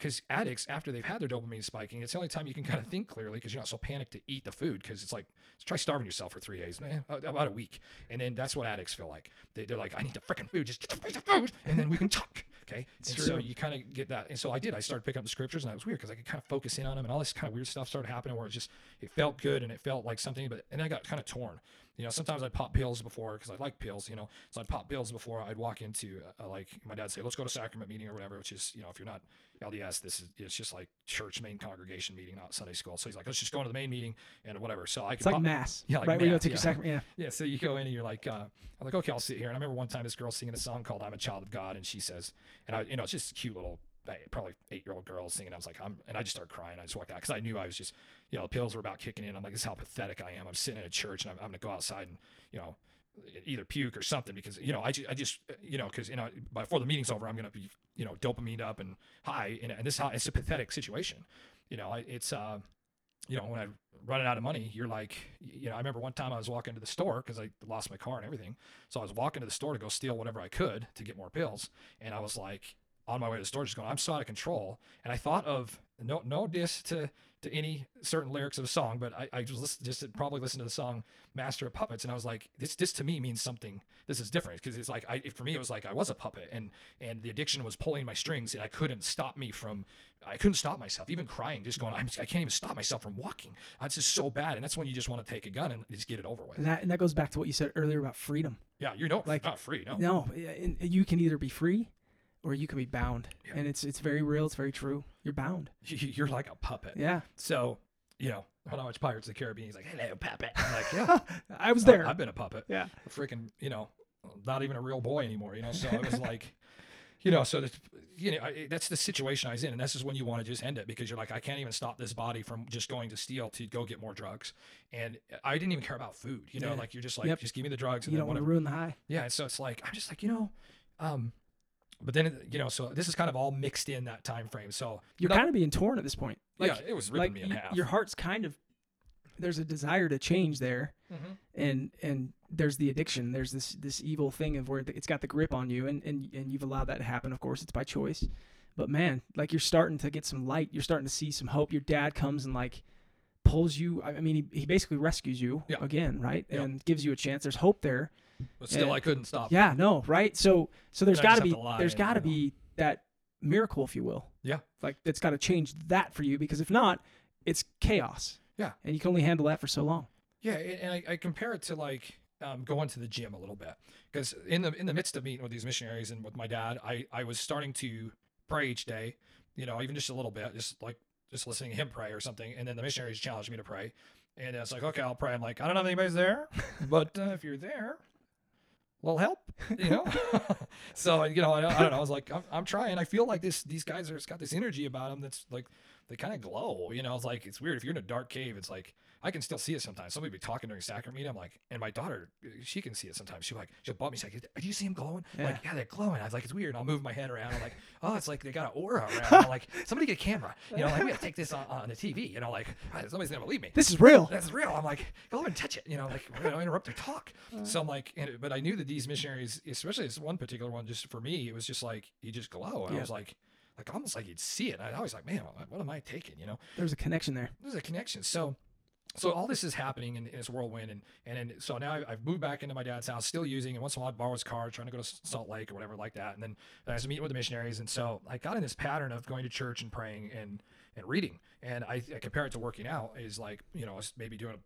because addicts after they've had their dopamine spiking it's the only time you can kind of think clearly because you're not so panicked to eat the food because it's like try starving yourself for three days man about a week. And then that's what addicts feel like. They, they're like i need the freaking food just get the food and then we can talk okay? And so you kind of get that. And so i did. I started picking up the scriptures and that was weird because i could kind of focus in on them and all this kind of weird stuff started happening where it just it felt good and it felt like something but and i got kind of torn you know, sometimes I'd pop pills before because I like pills, you know. So I'd pop pills before I'd walk into uh, like my dad say, "Let's go to sacrament meeting or whatever," which is you know, if you're not LDS, this is it's just like church main congregation meeting, not Sunday school. So he's like, "Let's just go to the main meeting and whatever." So I could It's like pop, mass. Yeah, like right. Where you go mass, take your yeah. sacrament. Yeah. yeah, so you go in and you're like, uh, I'm like, okay, I'll sit here. And I remember one time this girl singing a song called "I'm a Child of God," and she says, and I, you know, it's just cute little, probably eight year old girl singing. I was like, I'm, and I just started crying. I just walked out because I knew I was just, you know, the pills were about kicking in. I'm like, this is how pathetic I am. I'm sitting in a church and I'm, I'm gonna go outside and, you know, either puke or something because you know I, ju- I just you know because you know before the meeting's over I'm gonna be you know dopamine up and high and, and this how it's a pathetic situation you know it's uh you know, when I'm running out of money, you're like, you know, I remember one time I was walking to the store because I lost my car and everything. So I was walking to the store to go steal whatever I could to get more pills. And I was like, on my way to the store, just going, I'm so out of control. And I thought of no, no diss to, to any certain lyrics of a song, but I, I just listened, just probably listened to the song Master of Puppets. And I was like, this, this to me means something. This is different because it's like, I, for me, it was like I was a puppet and, and the addiction was pulling my strings and I couldn't stop me from, I couldn't stop myself, even crying, just going, I'm, I can't even stop myself from walking. That's just so bad. And that's when you just want to take a gun and just get it over with. And that and that goes back to what you said earlier about freedom. Yeah, you're not Like- not free. No. No, and you can either be free or you can be bound, Yeah. and it's it's very real. It's very true. You're bound. You- You're like a puppet. Yeah, So, you know, when I watch Pirates of the Caribbean, he's like, hello, puppet. I'm like, yeah, I was there. I've been a puppet. yeah, a freaking, you know, not even a real boy anymore, you know. So it was like, you know, so that's, you know, I, that's the situation I was in, and this is when you want to just end it because you're like, I can't even stop this body from just going to steal to go get more drugs, and I didn't even care about food, you know, Yeah. like you're just like, Yep. just give me the drugs, and you then don't want to ruin the high. Yeah, and so it's like I'm just like, you know, um, but then you know, so this is kind of all mixed in that time frame. So You're not- kind of being torn at this point. Like, yeah, it was ripping like me in y- half. your heart's kind of there's a desire to change there, Mhm. and and there's the addiction. There's this this evil thing of where it's got the grip on you, and and and you've allowed that to happen. Of course, it's by choice. But man, like you're starting to get some light. You're starting to see some hope. Your dad comes and like pulls you. I I mean, he, he basically rescues you Yeah. again, right? Yeah. And gives you a chance. There's hope there. But still, yeah. I couldn't stop. Yeah, no, right? So so there's got to be there's got to be that miracle, if you will. Yeah. Like that's got to change that for you because if not, it's chaos. Yeah. And you can only handle that for so long. Yeah, and I, I compare it to like um, going to the gym a little bit because in the in the midst of meeting with these missionaries and with my dad, I I was starting to pray each day, you know, even just a little bit, just like just listening to him pray or something, and then the missionaries challenged me to pray, and it's like okay, I'll pray. I'm like I don't know if anybody's there, but uh, if you're there. Well, help, you know. so you know, I, I don't know. I was like, I'm, I'm trying. I feel like this. These guys are it's got this energy about them that's like they kind of glow. You know, it's like it's weird. If you're in a dark cave, it's like I can still see it sometimes. Somebody be talking during sacrament meeting. I'm like, and my daughter, she can see it sometimes. She'll like, she'll bump me. She's like, do you see them glowing? I'm like, yeah, they're glowing. I was like, it's weird. And I'll move my head around. I'm like, oh, it's like they got an aura around. I'm like, somebody get a camera. You know, like we gotta take this on, on the TV. You know, like somebody's gonna believe me. This is real. That's real. I'm like, go over and touch it. You know, like we're gonna interrupt their talk. Uh. So I'm like, and, but I knew that these missionaries, especially this one particular one, just for me, it was just like you just glow. And Yeah. I was like, like almost like you'd see it. I was like, man, what am I taking? You know, There's a connection there. there's a connection. So, so all this is happening in, in this whirlwind, and and then so now I- I've moved back into my dad's house, still using, and once in a while I borrow his car, trying to go to Salt Lake or whatever like that, and then I was meeting with the missionaries, and so I got in this pattern of going to church and praying and and reading, and I, I compare it to working out is like you know maybe doing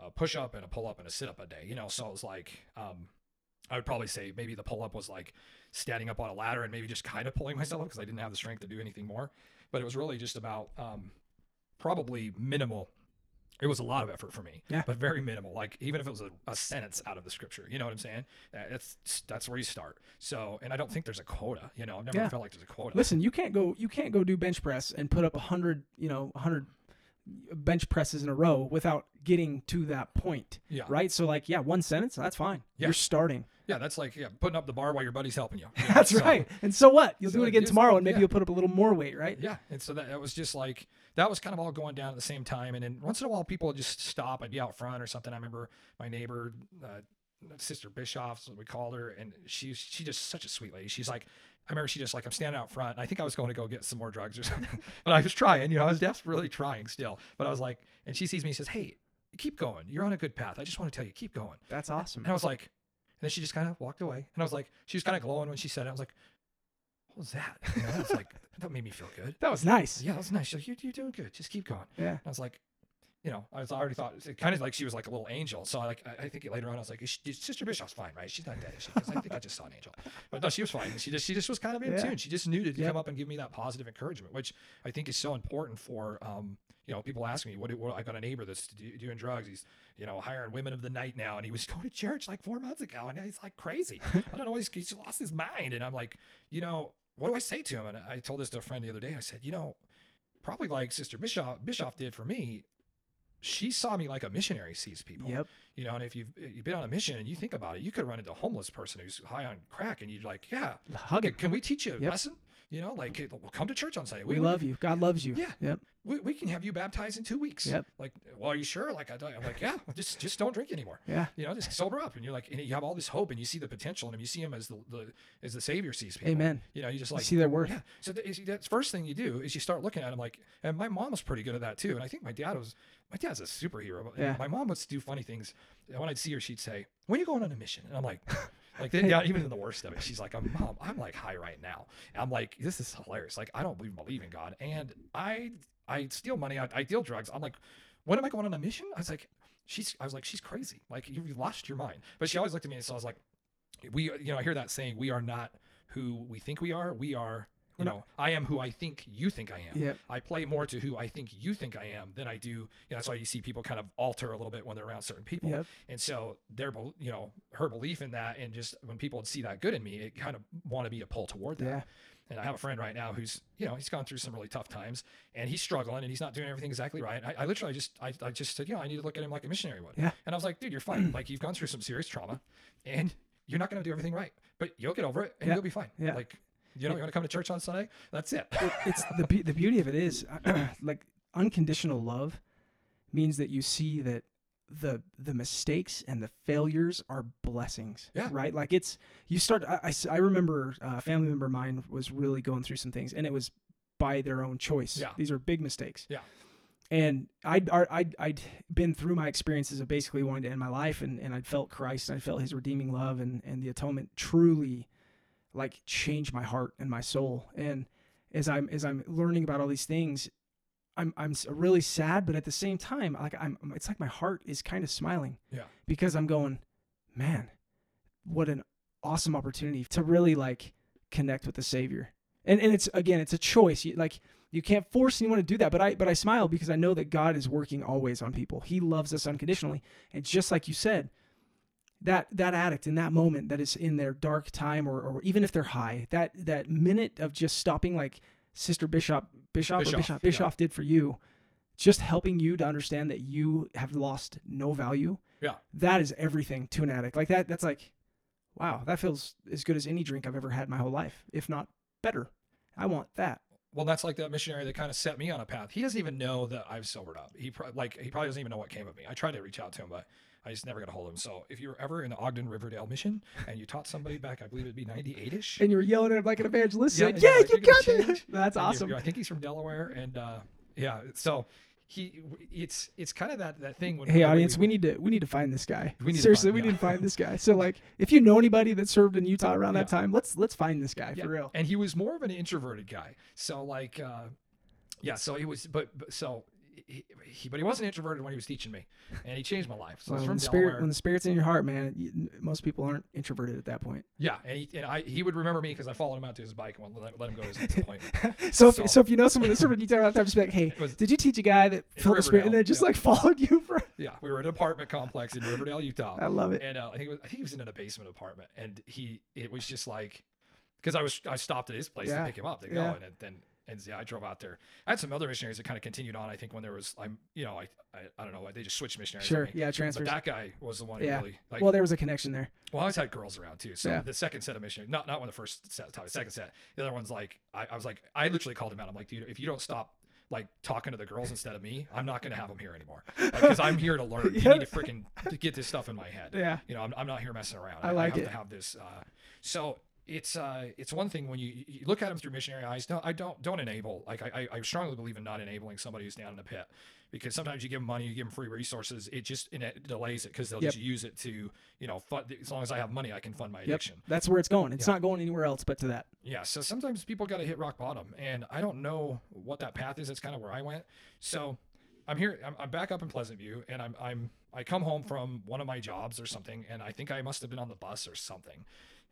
a, a push up and a pull up and a sit up a day, you know, so it was like um, I would probably say maybe the pull up was like standing up on a ladder and maybe just kind of pulling myself up because I didn't have the strength to do anything more. But it was really just about um, probably minimal. It was a lot of effort for me, Yeah. but very minimal. Like even if it was a, a sentence out of the scripture, you know what I'm saying? That's that's where you start. So, and I don't think there's a quota. You know, I've never Yeah. felt like there's a quota. Listen, you can't go you can't go do bench press and put up a hundred you know hundred bench presses in a row without getting to that point. Yeah. Right. So like yeah, one sentence that's fine. Yeah. You're starting. Yeah, that's like yeah, putting up the bar while your buddy's helping you. you know? That's So- right. And so what? You'll so do it again tomorrow, and maybe yeah. you'll put up a little more weight. Right. Yeah, and so that, that was just like that was kind of all going down at the same time. And then once in a while, people would just stop. I'd be out front or something. I remember my neighbor, uh, Sister Bischoff's, what we called her, and she's she just such a sweet lady. She's like, I remember she just like I'm standing out front. And I think I was going to go get some more drugs or something, but I was trying. You know, I was desperately trying still. But I was like, and she sees me, and says, "Hey, keep going. You're on a good path. I just want to tell you, keep going." That's awesome. And I was like, then she just kind of walked away. And I was like, she was kind of glowing when she said it. I was like, what was that? You know, was like, that made me feel good. That was nice. Yeah, that was nice. She's like, you're, you're doing good. Just keep going. Yeah. And I was like, you know, I was I already thought it kind of like she was like a little angel. So I like I, I think later on I was like, is she, is Sister Bishop's fine, right? She's not dead, is she? Because I think I just saw an angel. But no, she was fine. She just she just was kind of in Yeah. tune. She just knew to Yep. come up and give me that positive encouragement, which I think is so important for um, you know, people ask me, what, do- what I got a neighbor that's do- doing drugs. He's, you know, hiring women of the night now. And he was going to church like four months ago. And he's like crazy. I don't know. He's, he's lost his mind. And I'm like, you know, what do I say to him? And I told this to a friend the other day. I said, you know, probably like Sister Bischoff, Bischoff did for me. She saw me like a missionary sees people. Yep. You know, and if you've, you've been on a mission and you think about it, you could run into a homeless person who's high on crack and you're like, yeah, Hug it. can we teach you a Yep. lesson? You know, like come to church on Sunday. We love you. God loves you. Yeah. Yep. We, we can have you baptized in two weeks. Yep. Like, well, are you sure? Like, I, don't- I'm like, yeah, just just don't drink anymore. Yeah. You know, just sober up. And you're like, and you have all this hope, and you see the potential in him. You see him as the, the as the Savior sees people. Amen. You know, you just You like see their worth. yeah. So the, first thing you do is you start looking at him like, and my mom was pretty good at that too. And I think my dad was, my dad's a superhero. Yeah. My mom would do funny things. And when I'd see her, she'd say, "When are you going on a mission?" And I'm like, like then, yeah, even in the worst of it, she's like, "I'm mom, I'm like high right now." And I'm like, this is hilarious. Like I don't believe believe in God, and I I steal money. I, I deal drugs. I'm like, when am I going on a mission? I was like, she's. I was like, she's crazy. Like you, you lost your mind. But she always looked at me and so I was like, we, you know, I hear that saying, we are not who we think we are. We are, you know, I am who I think you think I am. Yep. I play more to who I think you think I am than I do. You know, that's why you see people kind of alter a little bit when they're around certain people. Yep. And so their, you know, her belief in that, and just when people would see that good in me, it kind of wanted me to pull toward that. Yeah. And I have a friend right now who's, you know, he's gone through some really tough times, and he's struggling, and he's not doing everything exactly right. I, I literally just, I, I just said, you know, I need to look at him like a missionary would. Yeah. And I was like, dude, you're fine. like you've gone through some serious trauma, and you're not going to do everything right, but you'll get over it, and Yeah. you'll be fine. Yeah. Like, you know, you want to come to church on Sunday? That's it. It- it's the the beauty of it is like unconditional love means that you see that the the mistakes and the failures are blessings Yeah. right like it's you start I I remember uh, a family member of mine was really going through some things and it was by their own choice Yeah. these are big mistakes Yeah. and I'd, I'd, I'd been through my experiences of basically wanting to end my life and, and I'd felt Christ and I felt his redeeming love and, and the atonement truly like changed my heart and my soul. And as I'm, as I'm learning about all these things, I'm, I'm mm-hmm. really sad, but at the same time, like I'm, um, it's like my heart is kind of smiling Yeah. because I'm going, man, what an awesome opportunity to really like connect with the savior. And, and it's, again, it's a choice. You, like, you can't force anyone to do that, but I but I smile because I know that God is working always on people. He loves us unconditionally, and just like you said, that that addict in that moment that is in their dark time, or or even if they're high, that that minute of just stopping, like Sister Bishop Bishop Bischoff, Bishop yeah. Did for you, just helping you to understand that you have lost no value. Yeah. That is everything to an addict. Like that that's like wow, that feels as good as any drink I've ever had in my whole life, if not better. I want that. Well, that's like that missionary that kind of set me on a path. He doesn't even know that I've sobered up. He pro- like he probably doesn't even know what came of me. I tried to reach out to him, but I just never got a hold of him. So if you were ever in the Ogden Riverdale mission and you taught somebody back, I believe it'd be 98 ish. And you were yelling at him like an evangelist. Yeah, Yeah, yeah, yeah, like, you got it. That's And awesome. I think he's from Delaware, and uh, yeah, so he it's it's kind of that that thing. When Hey audience, we need to we need to find this guy. We need Seriously, find- we yeah. need to find this guy. So like, if you know anybody that served in Utah around that time, let's let's find this guy Yeah, for real. And he was more of an introverted guy. So like, uh, yeah. So he was, but, but so he, he, but he wasn't introverted when he was teaching me, and he changed my life. So Well, when the spirit when the spirit's in your heart, man, you, most people aren't introverted at that point. yeah, and he and I he would remember me because I followed him out to his bike and let, let him go to his appointment. So if, So- so if you know someone that served in Utah around that just be like, hey, was- did you teach a guy that felt the spirit and then just yeah. like followed you for? Yeah, we were in an apartment complex in Riverdale, Utah. I love it. and uh, I think it was, I think he was in a basement apartment, and he it was just like because I was I stopped at his place Yeah. to pick him up to go, Yeah. and then and yeah, I drove out there. I had some other missionaries that kind of continued on. I think when there was I'm you know I I, I don't know they just switched missionaries. on Sure, me. yeah, But transfers. that guy was the one who Yeah. really like. well, there was a connection there. Well, I always had girls around too. So Yeah. the second set of missionaries, not not when the first set, the second set. The other one's like I, I was like I literally called him out. I'm like, dude, if you don't stop like talking to the girls instead of me, I'm not gonna have them here anymore because I'm here to learn. You Yeah. need to freaking to get this stuff in my head Yeah. you know, I'm, I'm not here messing around. I like have it. to have this. Uh, so it's uh, it's one thing when you, you look at them through missionary eyes. Don't I don't don't enable. Like I, I strongly believe in not enabling somebody who's down in a pit, because sometimes you give them money, you give them free resources, it just and it delays it because they'll Yep. just use it to you know fund, as long as I have money, I can fund my Yep. addiction. That's where it's going. It's Yeah. not going anywhere else but to that. Yeah, so sometimes people got to hit rock bottom, and I don't know what that path is. That's kind of where I went. So I'm here. I'm, I'm back up in Pleasant View, and I'm I'm I come home from one of my jobs or something, and I think I must have been on the bus or something,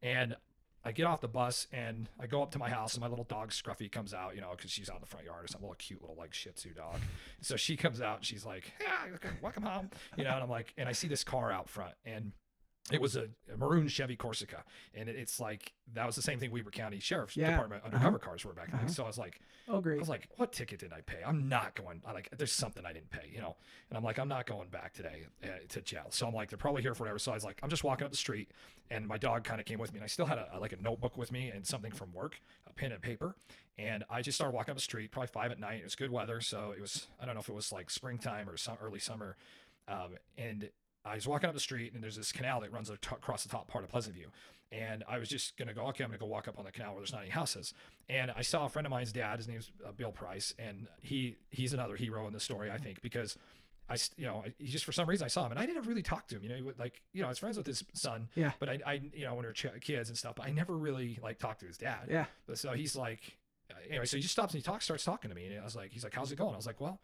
and I get off the bus and I go up to my house, and my little dog Scruffy comes out, you know, because she's out in the front yard or some little cute little like Shih Tzu dog. So she comes out, and she's like, "Yeah, welcome home," you know, and I'm like, and I see this car out front, and it was a, a maroon Chevy Corsica, and it, it's like that was the same thing Weber County Sheriff's Yeah. Department Uh-huh. undercover cars were back then. Uh-huh. So I was like, Oh, great, I was like, what ticket did I pay? I'm not going. I like, there's something I didn't pay, you know. And I'm like, I'm not going back today uh, to jail. So I'm like, they're probably here for whatever. So I was like, I'm just walking up the street, and my dog kind of came with me, and I still had a, a- like a notebook with me and something from work, a pen and paper, and I just started walking up the street, probably five at night. It was good weather, so it was. I don't know if it was like springtime or some early summer, um, and I was walking up the street, and there's this canal that runs across the top part of Pleasant View. And I was just gonna go, okay, I'm gonna go walk up on the canal where there's not any houses. And I saw a friend of mine's dad. His name's uh, Bill Price, and he he's another hero in the story, I think, because I, you know, I- he just for some reason I saw him, and I didn't really talk to him. You know, he would, like, you know, I was friends with his son, Yeah. but I, I, you know, when we were ch- kids and stuff, but I never really like talked to his dad. Yeah. But so he's like, uh, anyway, so he just stops and he talks, starts talking to me, and I was like, he's like, how's it going? I was like, well,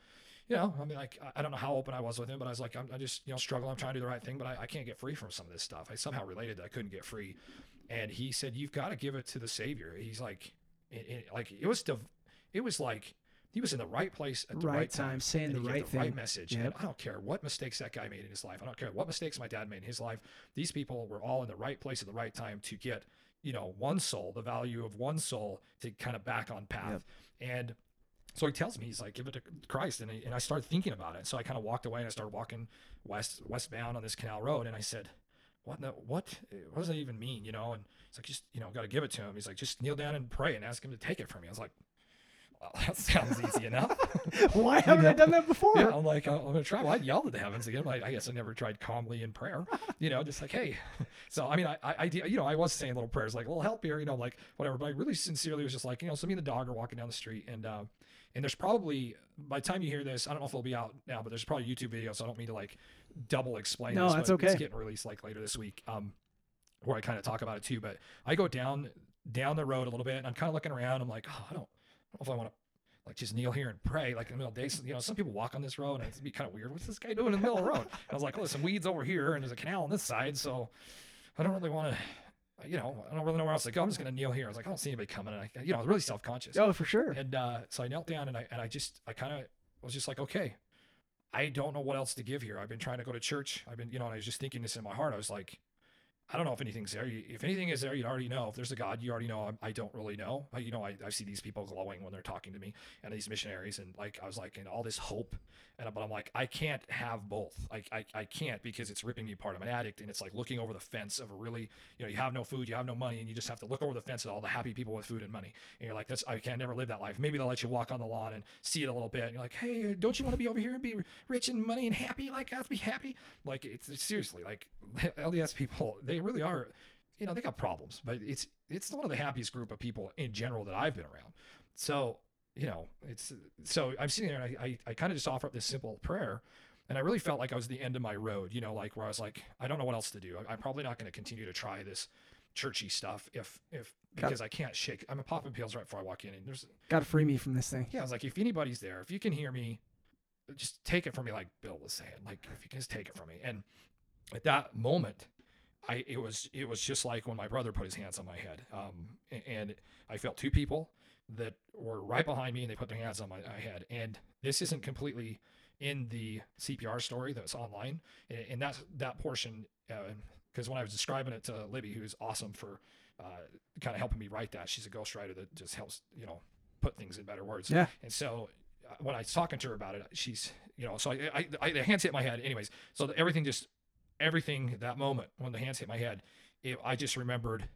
you know, I mean, like, I- I don't know how open I was with him, but I was like, I'm, I just, you know, struggling. I'm trying to do the right thing, but I, I can't get free from some of this stuff. I somehow related that I couldn't get free, and he said, you've got to give it to the Savior. He's like, it, it, like it was, div- it was like he was in the right place at the Right right, time, saying the right the right message. Yep. And I don't care what mistakes that guy made in his life. I don't care what mistakes my dad made in his life. These people were all in the right place at the right time to get, you know, one soul, the value of one soul to kind of back on path. And so he tells me, he's like, give it to Christ. And I, and I started thinking about it. So I kind of walked away and I started walking west, westbound on this canal road. And I said, what, the, what, what does that even mean? You know? And he's like, just, you know, got to give it to him. He's like, just kneel down and pray and ask him to take it from me. I was like, well, that sounds easy enough. Why haven't I done that before? Yeah, I'm like, I'm gonna try. Well, I yelled at the heavens again. Like, I guess I never tried calmly in prayer, you know, just like, hey. So, I mean, I, I, I, you know, I was saying little prayers, like, a little help here, you know, like whatever. But I really sincerely was just like, you know, so me and the dog are walking down the street, and uh, and there's probably by the time you hear this, I don't know if it'll be out now, but there's probably YouTube videos. So I don't mean to like double explain. No, this, that's but It's getting released like later this week, um, where I kind of talk about it too. But I go down down the road a little bit, and I'm kind of looking around. I'm like, oh, I don't, I don't know if I want to like just kneel here and pray like in the middle of the day. So, you know, some people walk on this road and it'd be kind of weird. What's this guy doing in the middle of the road? I was like, oh, there's some weeds over here and there's a canal on this side. So I don't really want to, you know, I don't really know where else to go. I'm just going to kneel here. I was like, I don't see anybody coming. And I, you know, I was really self-conscious. Oh, for sure. And uh, so I knelt down and I, and I just, I kind of was just like, okay, I don't know what else to give here. I've been trying to go to church. I've been, you know, and I was just thinking this in my heart. I was like, I don't know if anything's there. If anything is there, you'd already know. If there's a God, you already know. I, I don't really know. I, you know, I, I see these people glowing when they're talking to me and these missionaries. And like, I was like, and all this hope. And but I'm like, I can't have both. Like, I, I can't because it's ripping me apart. I'm an addict. And it's like looking over the fence of a really, you know, you have no food, you have no money, and you just have to look over the fence at all the happy people with food and money. And you're like, that's, I can't never live that life. Maybe they'll let you walk on the lawn and see it a little bit. And you're like, hey, uh, don't you want to be over here and be rich and money and happy? Like, I have to be happy. Like, it's, it's seriously like LDS people, they really are you know, they got problems, but it's it's one of the happiest group of people in general that I've been around. So, you know, it's so I'm sitting there and I I, I kind of just offer up this simple prayer. And I really felt like I was at the end of my road, you know, like where I was like, I don't know what else to do. I, I'm probably not going to continue to try this churchy stuff if if because I can't shake. I'm a popping pills right before I walk in, and there's to free me from this thing. yeah, I was like, if anybody's there, if you can hear me, just take it from me, like Bill was saying. Like, if you can just take it from me. And at that moment, I it was it was just like when my brother put his hands on my head, um, and I felt two people that were right behind me, and they put their hands on my, my head. And this isn't completely in the CPR story that's online, and, and that's that portion. Because when I was describing it to Libby, who's awesome for uh, kind of helping me write that, she's a ghostwriter that just helps you know put things in better words. Yeah. And so uh, when I was talking to her about it, she's, you know, so I, I, I the hands hit my head anyways. So the, everything just, everything that moment when the hands hit my head, it, I just remembered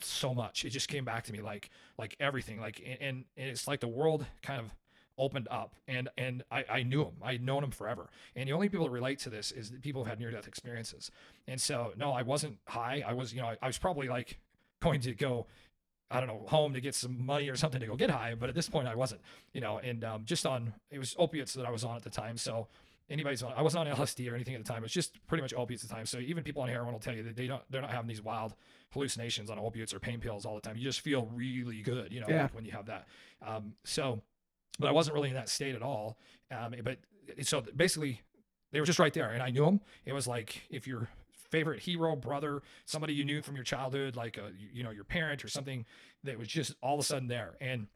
so much. It just came back to me like, like everything, like, and, and it's like the world kind of opened up and, and I, I knew him, I'd known him forever. And the only people that relate to this is people who've had near death experiences. And so, no, I wasn't high. I was, you know, I, I was probably like going to go I don't know, home to get some money or something to go get high. But at this point, I wasn't, you know, and um, just on, it was opiates that I was on at the time. So anybody's on, I wasn't on LSD or anything at the time. It was just pretty much opiates at the time. So even people on heroin will tell you that they don't, they're not having these wild hallucinations on opiates or pain pills all the time. You just feel really good, you know, Yeah. like when you have that. Um, so, but I wasn't really in that state at all. Um, but so basically, they were just right there, and I knew them. It was like if your favorite hero, brother, somebody you knew from your childhood, like a, you know your parent or something, that was just all of a sudden there. And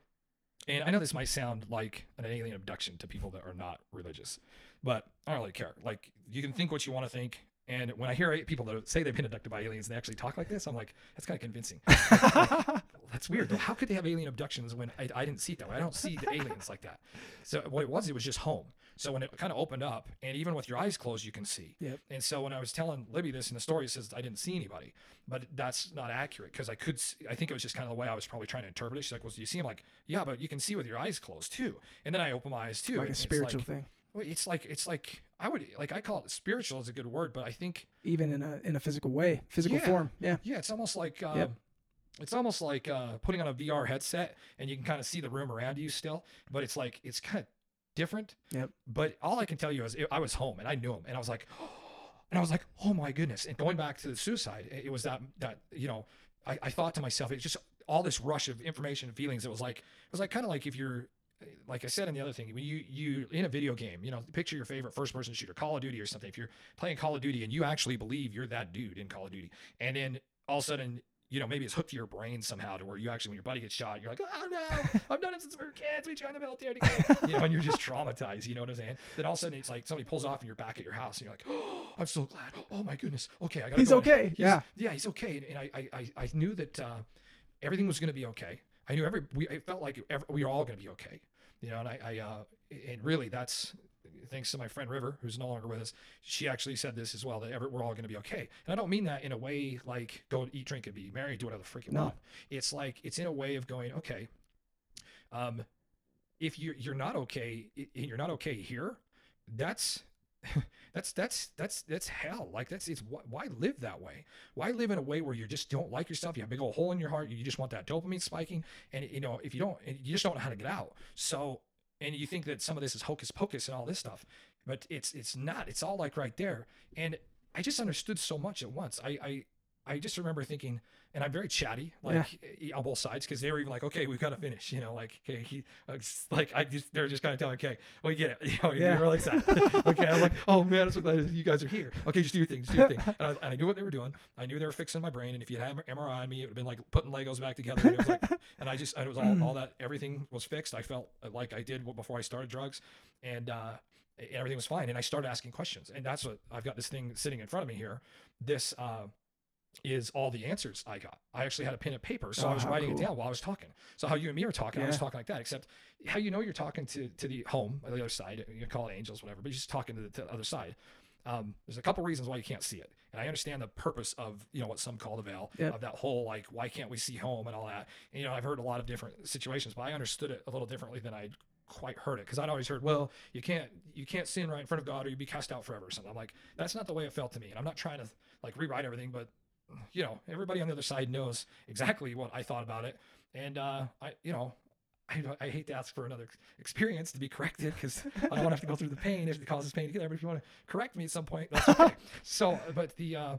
and I know this might sound like an alien abduction to people that are not religious, but I don't really care. Like you can think what you want to think. And when I hear people that say they've been abducted by aliens and they actually talk like this, I'm like, that's kind of convincing. That's weird though. How could they have alien abductions when I, I didn't see it that way? I don't see the aliens like that. So what it was, it was just home. So when it kind of opened up, and even with your eyes closed, you can see. Yep. And so when I was telling Libby this in the story, it says I didn't see anybody, but that's not accurate because I could. See, I think it was just kind of the way I was probably trying to interpret it. She's like, "Well, do you see him?" Like, yeah, but you can see with your eyes closed too. And then I open my eyes too. like a spiritual like- thing, it's like it's like I would like I call it spiritual is a good word, but I think even in a in a physical way, physical Yeah. form. Yeah. yeah, it's almost like um, Yep. it's almost like uh, putting on a VR headset and you can kind of see the room around you still, but it's like it's kind of different. Yep. But all I can tell you is I was home and I knew him, and I was like, and I was like, oh my goodness. And going back to the suicide, it it was that that you know, I, I thought to myself, it's just all this rush of information and feelings. It was like it was like kind of like if you're like I said in the other thing, when you you in a video game, you know, picture your favorite first person shooter, Call of Duty or something. If you're playing Call of Duty and you actually believe you're that dude in Call of Duty, and then all of a sudden, you know, maybe it's hooked to your brain somehow to where you actually, when your buddy gets shot, you're like, oh no, I've done it since we were kids. We joined the military together. you know, and you're just traumatized. You know what I'm saying? Then all of a sudden, it's like somebody pulls off and you're back at your house, and you're like, oh, I'm so glad. Oh my goodness. Okay, I got. He's okay. He's- Yeah. yeah, he's okay. And I, I, I, I knew that uh, everything was going to be okay. I knew every. We, it felt like every, we were all going to be okay. You know, and I, I, uh, and really, that's thanks to my friend River, who's no longer with us. She actually said this as well that we're all going to be okay. And I don't mean that in a way like go eat, drink, and be married, do whatever the freaking No. want. It's like it's in a way of going okay. Um, if you're you're not okay, i- you're not okay here. That's that's that's that's that's hell. Like that's it's why live that way? Why live in a way where you just don't like yourself? You have a big old hole in your heart. You just want that dopamine spiking, and you know if you don't, you just don't know how to get out. So and you think that some of this is hocus pocus and all this stuff, but it's it's not. It's all like right there. And I just understood so much at once. I I I just remember thinking, and I'm very chatty, like eh, on both sides, because they were even like, okay, we've got to finish, you know, like, okay, he, like, I just, they're just kind of telling, okay, we get it, you know, Yeah. you're like that. okay, I'm like, oh man, I'm so glad you guys are here. Okay, just do your thing, just do your thing. And I, and I knew what they were doing. I knew they were fixing my brain, and if you had MRI on me, it would have been like putting Legos back together. And, it was like, and I just, it was all, all that, everything was fixed. I felt like I did before I started drugs, and uh, everything was fine. And I started asking questions, and that's what I've got this thing sitting in front of me here. This. Uh, is all the answers I got. I actually had a pen and paper, so Oh, I was writing cool. it down while I was talking. So how you and me are talking, I was talking like that. Except how you know you're talking to to the home, the other side. You call it angels, whatever, but you're just talking to the, to the other side. Um, there's a couple reasons why you can't see it, and I understand the purpose of you know what some call the veil Yep. of that whole like why can't we see home and all that. And, you know, I've heard a lot of different situations, but I understood it a little differently than I quite heard it because I'd always heard, well, you can't you can't sin right in front of God or you'd be cast out forever or something. I'm like, that's not the way it felt to me, and I'm not trying to like rewrite everything, but you know, everybody on the other side knows exactly what I thought about it, and uh, I you know. I, I hate to ask for another experience to be corrected because I don't want to have to go through the pain if it causes pain to get there. But if you want to correct me at some point, that's okay. so, but the uh,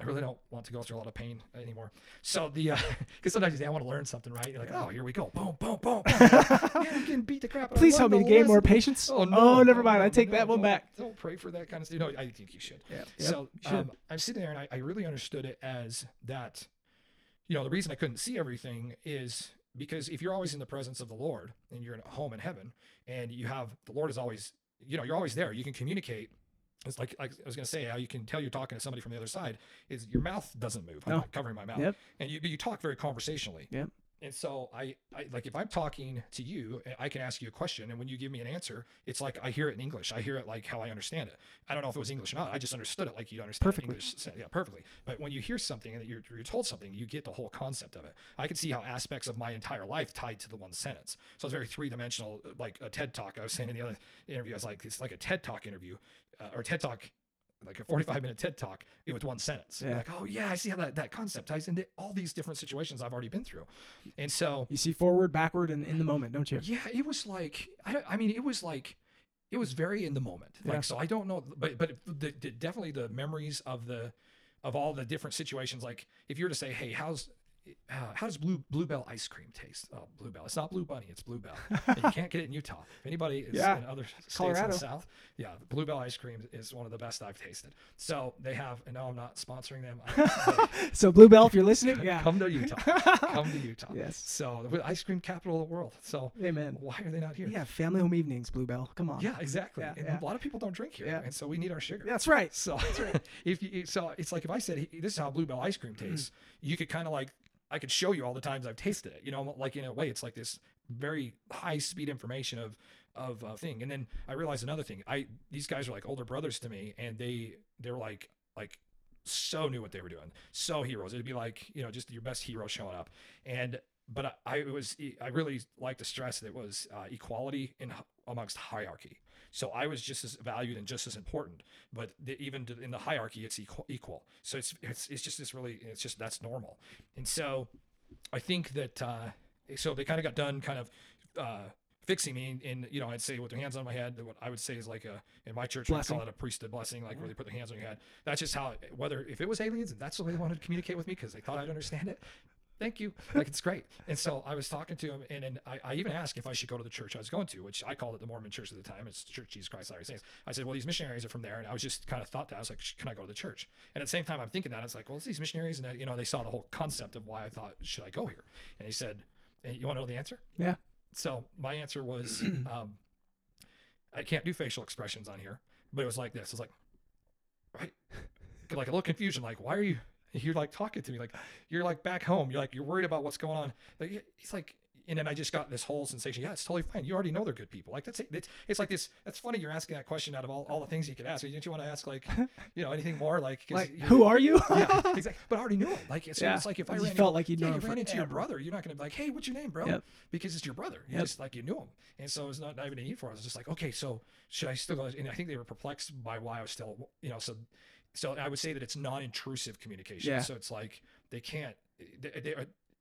I really don't want to go through a lot of pain anymore. So the because sometimes you say I want to learn something, right? You're like, oh, here we go, boom, boom, boom. boom. yeah, I'm getting beat the crap. Please help me to gain more patience. Oh no! Oh, never no, mind. I take no, that one back. Don't pray for that kind of stuff. No, I think you should. Yeah. So you should. um, I'm sitting there and I, I really understood it as that, you know, the reason I couldn't see everything is because if you're always in the presence of the Lord and you're at home in heaven and you have the Lord is always, you know, you're always there. You can communicate. It's like, like I was going to say, how you can tell you're talking to somebody from the other side is your mouth doesn't move. I'm No. not covering my mouth. Yep. And you, you talk very conversationally. Yep. And so I, I like if I'm talking to you, I can ask you a question, and when you give me an answer, it's like I hear it in English. I hear it like how I understand it. I don't know if it was English or not. I just understood it like you understand Perfectly. English. Yeah, perfectly. But when you hear something and you're, you're told something, you get the whole concept of it. I can see how aspects of my entire life tied to the one sentence. So it's very three dimensional, like a TED talk. I was saying in the other interview, I was like, it's like a TED talk interview uh, or TED talk. Like a 45 minute TED talk with one sentence. Yeah. Like, oh, yeah, I see how that, that concept ties into all these different situations I've already been through. And so You see forward, backward, and in the moment, don't you? yeah, it was like I, I mean, it was like it was very in the moment. Yeah. Like so, I don't know, but but the, the, definitely the memories of the of all the different situations. Like if you were to say, hey, how's uh, how does blue bluebell ice cream taste? Oh, bluebell. It's not blue bunny. It's bluebell. and you can't get it in Utah. If anybody is Yeah. in other states Colorado. in the South, yeah, bluebell ice cream is one of the best I've tasted. So they have, and no, I'm not sponsoring them. So Bluebell, if you're listening, yeah. come to Utah. Come to Utah. Yes. So the ice cream capital of the world. So Amen. why are they not here? Yeah, family home evenings, Bluebell. Come on. Yeah, exactly. Yeah, and yeah. a lot of people don't drink here, Yeah. and so we need our sugar. That's right. So if you so it's like if I said this is how Bluebell ice cream tastes, you could kind of like I could show you all the times I've tasted it. You know, like in a way, it's like this very high speed information of of uh, thing. And then I realized another thing. I these guys are like older brothers to me, and they they're like like so knew what they were doing, so heroes. It'd be like you know just your best hero showing up, and but I, I was I really like to stress that it was uh, equality in amongst hierarchy. So I was just as valued and just as important, but the, even to, in the hierarchy, it's equal, equal. So it's, it's it's just this really it's just that's normal, and so I think that uh, so they kind of got done kind of uh, fixing me, and you know I'd say with their hands on my head, what I would say is like a in my church we call it a priesthood blessing, like where they put their hands on your head. That's just how whether if it was aliens and that's the way they wanted to communicate with me because they thought I'd understand it. Thank you. Like it's great. And so I was talking to him, and, and I, I even asked if I should go to the church I was going to, which I called it the Mormon Church at the time. It's Church Jesus Christ Latter-day Saints. I said, well, these missionaries are from there, and I was just kind of thought that I was like, can I go to the church? And at the same time, I'm thinking that it's like, well, it's these missionaries, and uh, you know, they saw the whole concept of why I thought should I go here. And he said, and you want to know the answer? Yeah. So my answer was, um, I can't do facial expressions on here, but it was like this. It was like, right, like a little confusion. Like, why are you? You're like talking to me like you're like back home. You're like you're worried about what's going on. Like he's like, and then I just got this whole sensation. Yeah, it's totally fine. You already know they're good people. Like that's it. It's, it's like this. That's funny. You're asking that question out of all, all the things you could ask. Didn't you want to ask like, you know, anything more? Like, Like, who are you? yeah, exactly. But I already knew him. Like, so Yeah. it's like if I You ran felt into, like you'd yeah, you ran into your brother, you're not going to be like, hey, what's your name, bro? Yep. Because it's your brother. You Yep. just like you knew him, and so it's not, not even a need for us. I was just like, okay, so should I still go? And I think they were perplexed by why I was still, you know, so so I would say that it's non-intrusive communication. Yeah. So it's like they can't. They, they,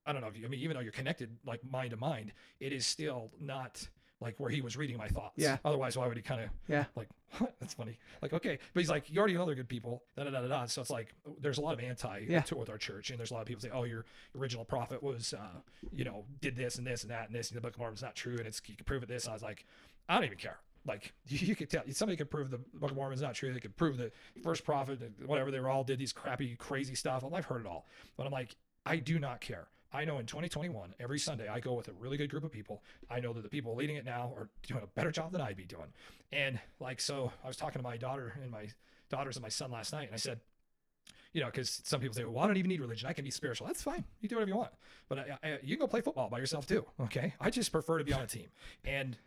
I don't know if you. I mean, even though you're connected like mind to mind, it is still not like where he was reading my thoughts. Yeah. Otherwise, why would he kind of Yeah. like what? That's funny. Like, okay. But he's like, you already know they're good people. Da, da, da, da, da. So it's like there's a lot of anti Yeah. to with our church. And there's a lot of people say, Oh, your original prophet was uh, you know, did this and this and that and this and the Book of Mormon's not true and it's you can prove it this. And I was like, I don't even care. Like you, could tell somebody could prove the Book of Mormon's not true. They could prove the first prophet, whatever they were all did these crappy, crazy stuff. I've heard it all. But I'm like, I do not care. I know in 2021, every Sunday, I go with a really good group of people. I know that the people leading it now are doing a better job than I'd be doing. And like, so I was talking to my daughter and my daughters and my son last night, and I said, you know, because some people say, well, I don't even need religion. I can be spiritual. That's fine. You do whatever you want. But I, I, you can go play football by yourself too. Okay. I just prefer to be on a team. And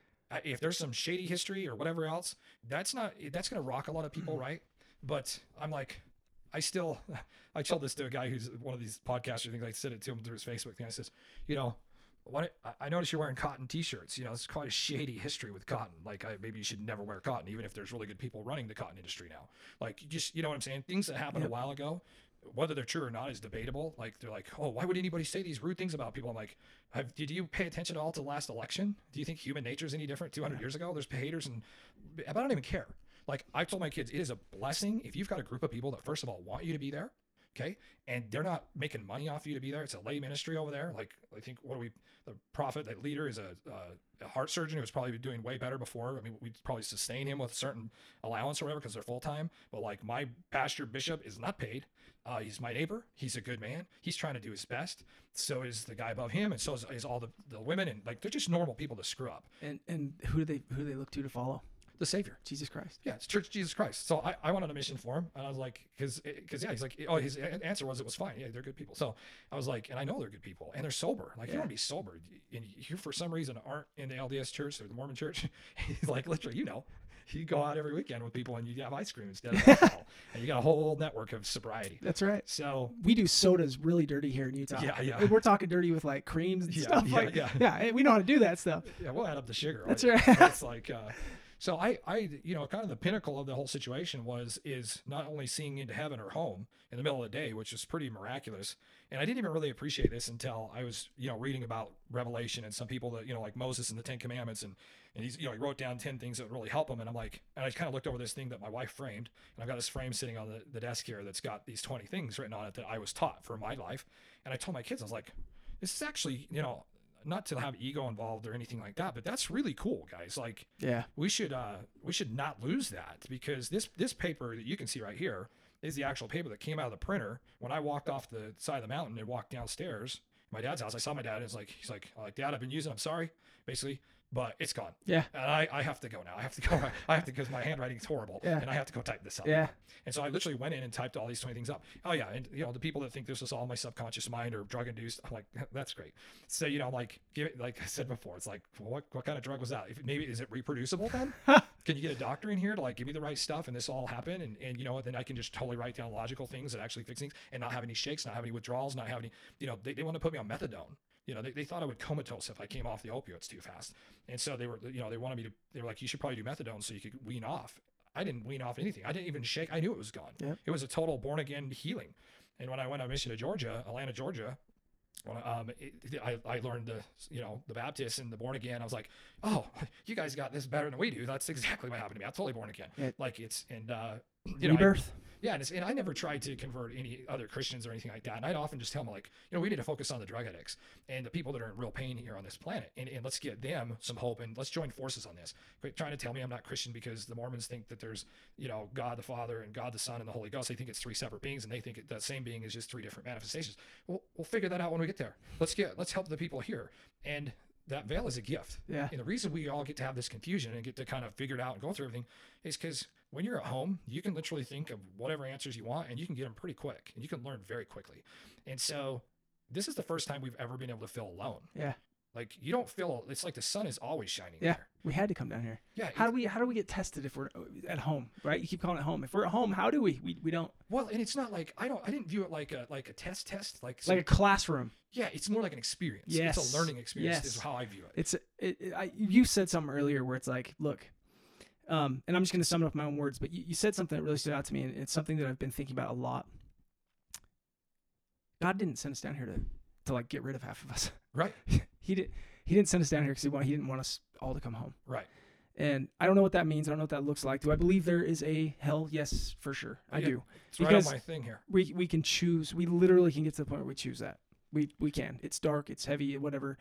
if there's some shady history or whatever else, that's not, that's going to rock a lot of people, mm-hmm. right? But I'm like, I still, I told this to a guy who's one of these podcasters. things. I said it to him through his Facebook thing. I says, you know, what I- I noticed you're wearing cotton T-shirts. You know, it's quite a shady history with cotton. Like, I, maybe you should never wear cotton, even if there's really good people running the cotton industry now. Like, you just, you know what I'm saying? Things that happened Yep. a while ago, whether they're true or not, is debatable. Like, they're like, oh, why would anybody say these rude things about people? I'm like, have, did you pay attention at all to the last election? Do you think human nature is any different 200 years ago? There's haters, and I don't even care. Like, I told my kids, it is a blessing if you've got a group of people that first of all want you to be there okay. And they're not making money off you to be there it's a lay ministry over there. Like i think what we the prophet the leader is a, a heart surgeon who's probably doing way better before. I mean we'd probably sustain him with a certain allowance or whatever because they're full-time. But like my pastor bishop is not paid. Uh, he's my neighbor. He's a good man. He's trying to do his best. So is the guy above him and so is, is all the, the women and like they're just normal people to screw up. And and who do they who do they look to to follow? The savior Jesus Christ. yeah, it's Church Jesus Christ. So I, I went on a mission for him, and I was like, because because yeah, he's like, oh, his answer was it was fine. Yeah, they're good people. So I was like, and I know they're good people, and they're sober. Like you want to be sober, and you for some reason aren't in the LDS church or the Mormon church. he's like, literally, you know, you go out every weekend with people and you have ice cream instead of alcohol, and you got a whole network of sobriety. That's right. So We do sodas really dirty here in Utah. Yeah, yeah. We're talking dirty with like creams and Yeah, stuff. yeah, like, yeah. yeah, we know how to do that stuff. yeah, we'll add up the sugar. That's right. It's like, uh, so I, I, you know, kind of the pinnacle of the whole situation was is not only seeing into heaven or home in the middle of the day, which is pretty miraculous, and I didn't even really appreciate this until I was, you know, reading about Revelation and some people that, you know, like Moses and the Ten Commandments, and and he's, you know, he wrote down ten things that would really help him, and I'm like, and I kind of looked over this thing that my wife framed, and I've got this frame sitting on the, the desk here that's got these 20 things written on it that I was taught for my life, and I told my kids, I was like, this is actually, you know. Not to have ego involved or anything like that, but that's really cool, guys. Like, Yeah. we should uh we should not lose that because this this paper that you can see right here is the actual paper that came out of the printer when I walked off the side of the mountain and walked downstairs my dad's house I saw my dad and it's like he's like like dad I've been using I'm sorry basically but it's gone Yeah. and I, I have to go now I have to go I have to because my handwriting is horrible Yeah. and I have to go type this up Yeah. and so I literally went in and typed all these 20 things up. Oh yeah. And you know, the people that think this is all my subconscious mind or drug induced, I'm like, that's great. So, you know, like, give it, like I said before, it's like, well, what, what kind of drug was that? If maybe, is it reproducible then? can you get a doctor in here to like give me the right stuff and this all happen? And, and you know, then I can just totally write down logical things that actually fix things and not have any shakes, not have any withdrawals, not have any, you know, they, they want to put me on methadone. You know, they, they thought I would comatose if I came off the opioids too fast. And so they were, you know, they wanted me to, they were like, you should probably do methadone so you could wean off. I didn't wean off anything. I didn't even shake. I knew it was gone. Yep. It was a total born again healing. And when I went on mission to Georgia, Atlanta, Georgia, I, um, it, I, I learned the, you know, the Baptist and the born again. I was like, oh, you guys got this better than we do. That's exactly what happened to me. I'm totally born again. Yeah. Like it's, and, uh, you know, I-. yeah, and, it's, and I never tried to convert any other Christians or anything like that. And I'd often just tell them, like, you know, we need to focus on the drug addicts and the people that are in real pain here on this planet, and, and let's get them some hope and let's join forces on this. Quit trying to tell me I'm not Christian because the Mormons think that there's, you know, God the Father and God the Son and the Holy Ghost. They think it's three separate beings, and they think that same being is just three different manifestations. Well, we'll figure that out when we get there. Let's get let's help the people here, and that veil is a gift. Yeah. And the reason we all get to have this confusion and get to kind of figure it out and go through everything is because when you're at home, you can literally think of whatever answers you want and you can get them pretty quick and you can learn very quickly. And so this is the first time we've ever been able to feel alone. Yeah. Like you don't feel it's like the sun is always shining Yeah. there. We had to come down here. Yeah. How do we how do we get tested if we're uh, at home, right? You keep calling it home. If we're at home, how do we? We, we don't well, and it's not like I don't I didn't view it like a like a test test like like a classroom. yeah, it's more like an experience. It's Yes. a learning experience Yes. is how I view it. It's it, it, I, you said something earlier where it's like, look, um, and I'm just going to sum it up in my own words, but you, you said something that really stood out to me, and it's something that I've been thinking about a lot. God didn't send us down here to to like get rid of half of us. Right. he did. He didn't send us down here because he, want- he didn't want us all to come home. Right. And I don't know what that means. I don't know what that looks like. Do I believe there is a hell? Yes, for sure. I Yeah. do. It's right Because- on my thing here. We we can choose. We literally can get to the point where we choose that. We we can. It's dark. It's heavy. Whatever,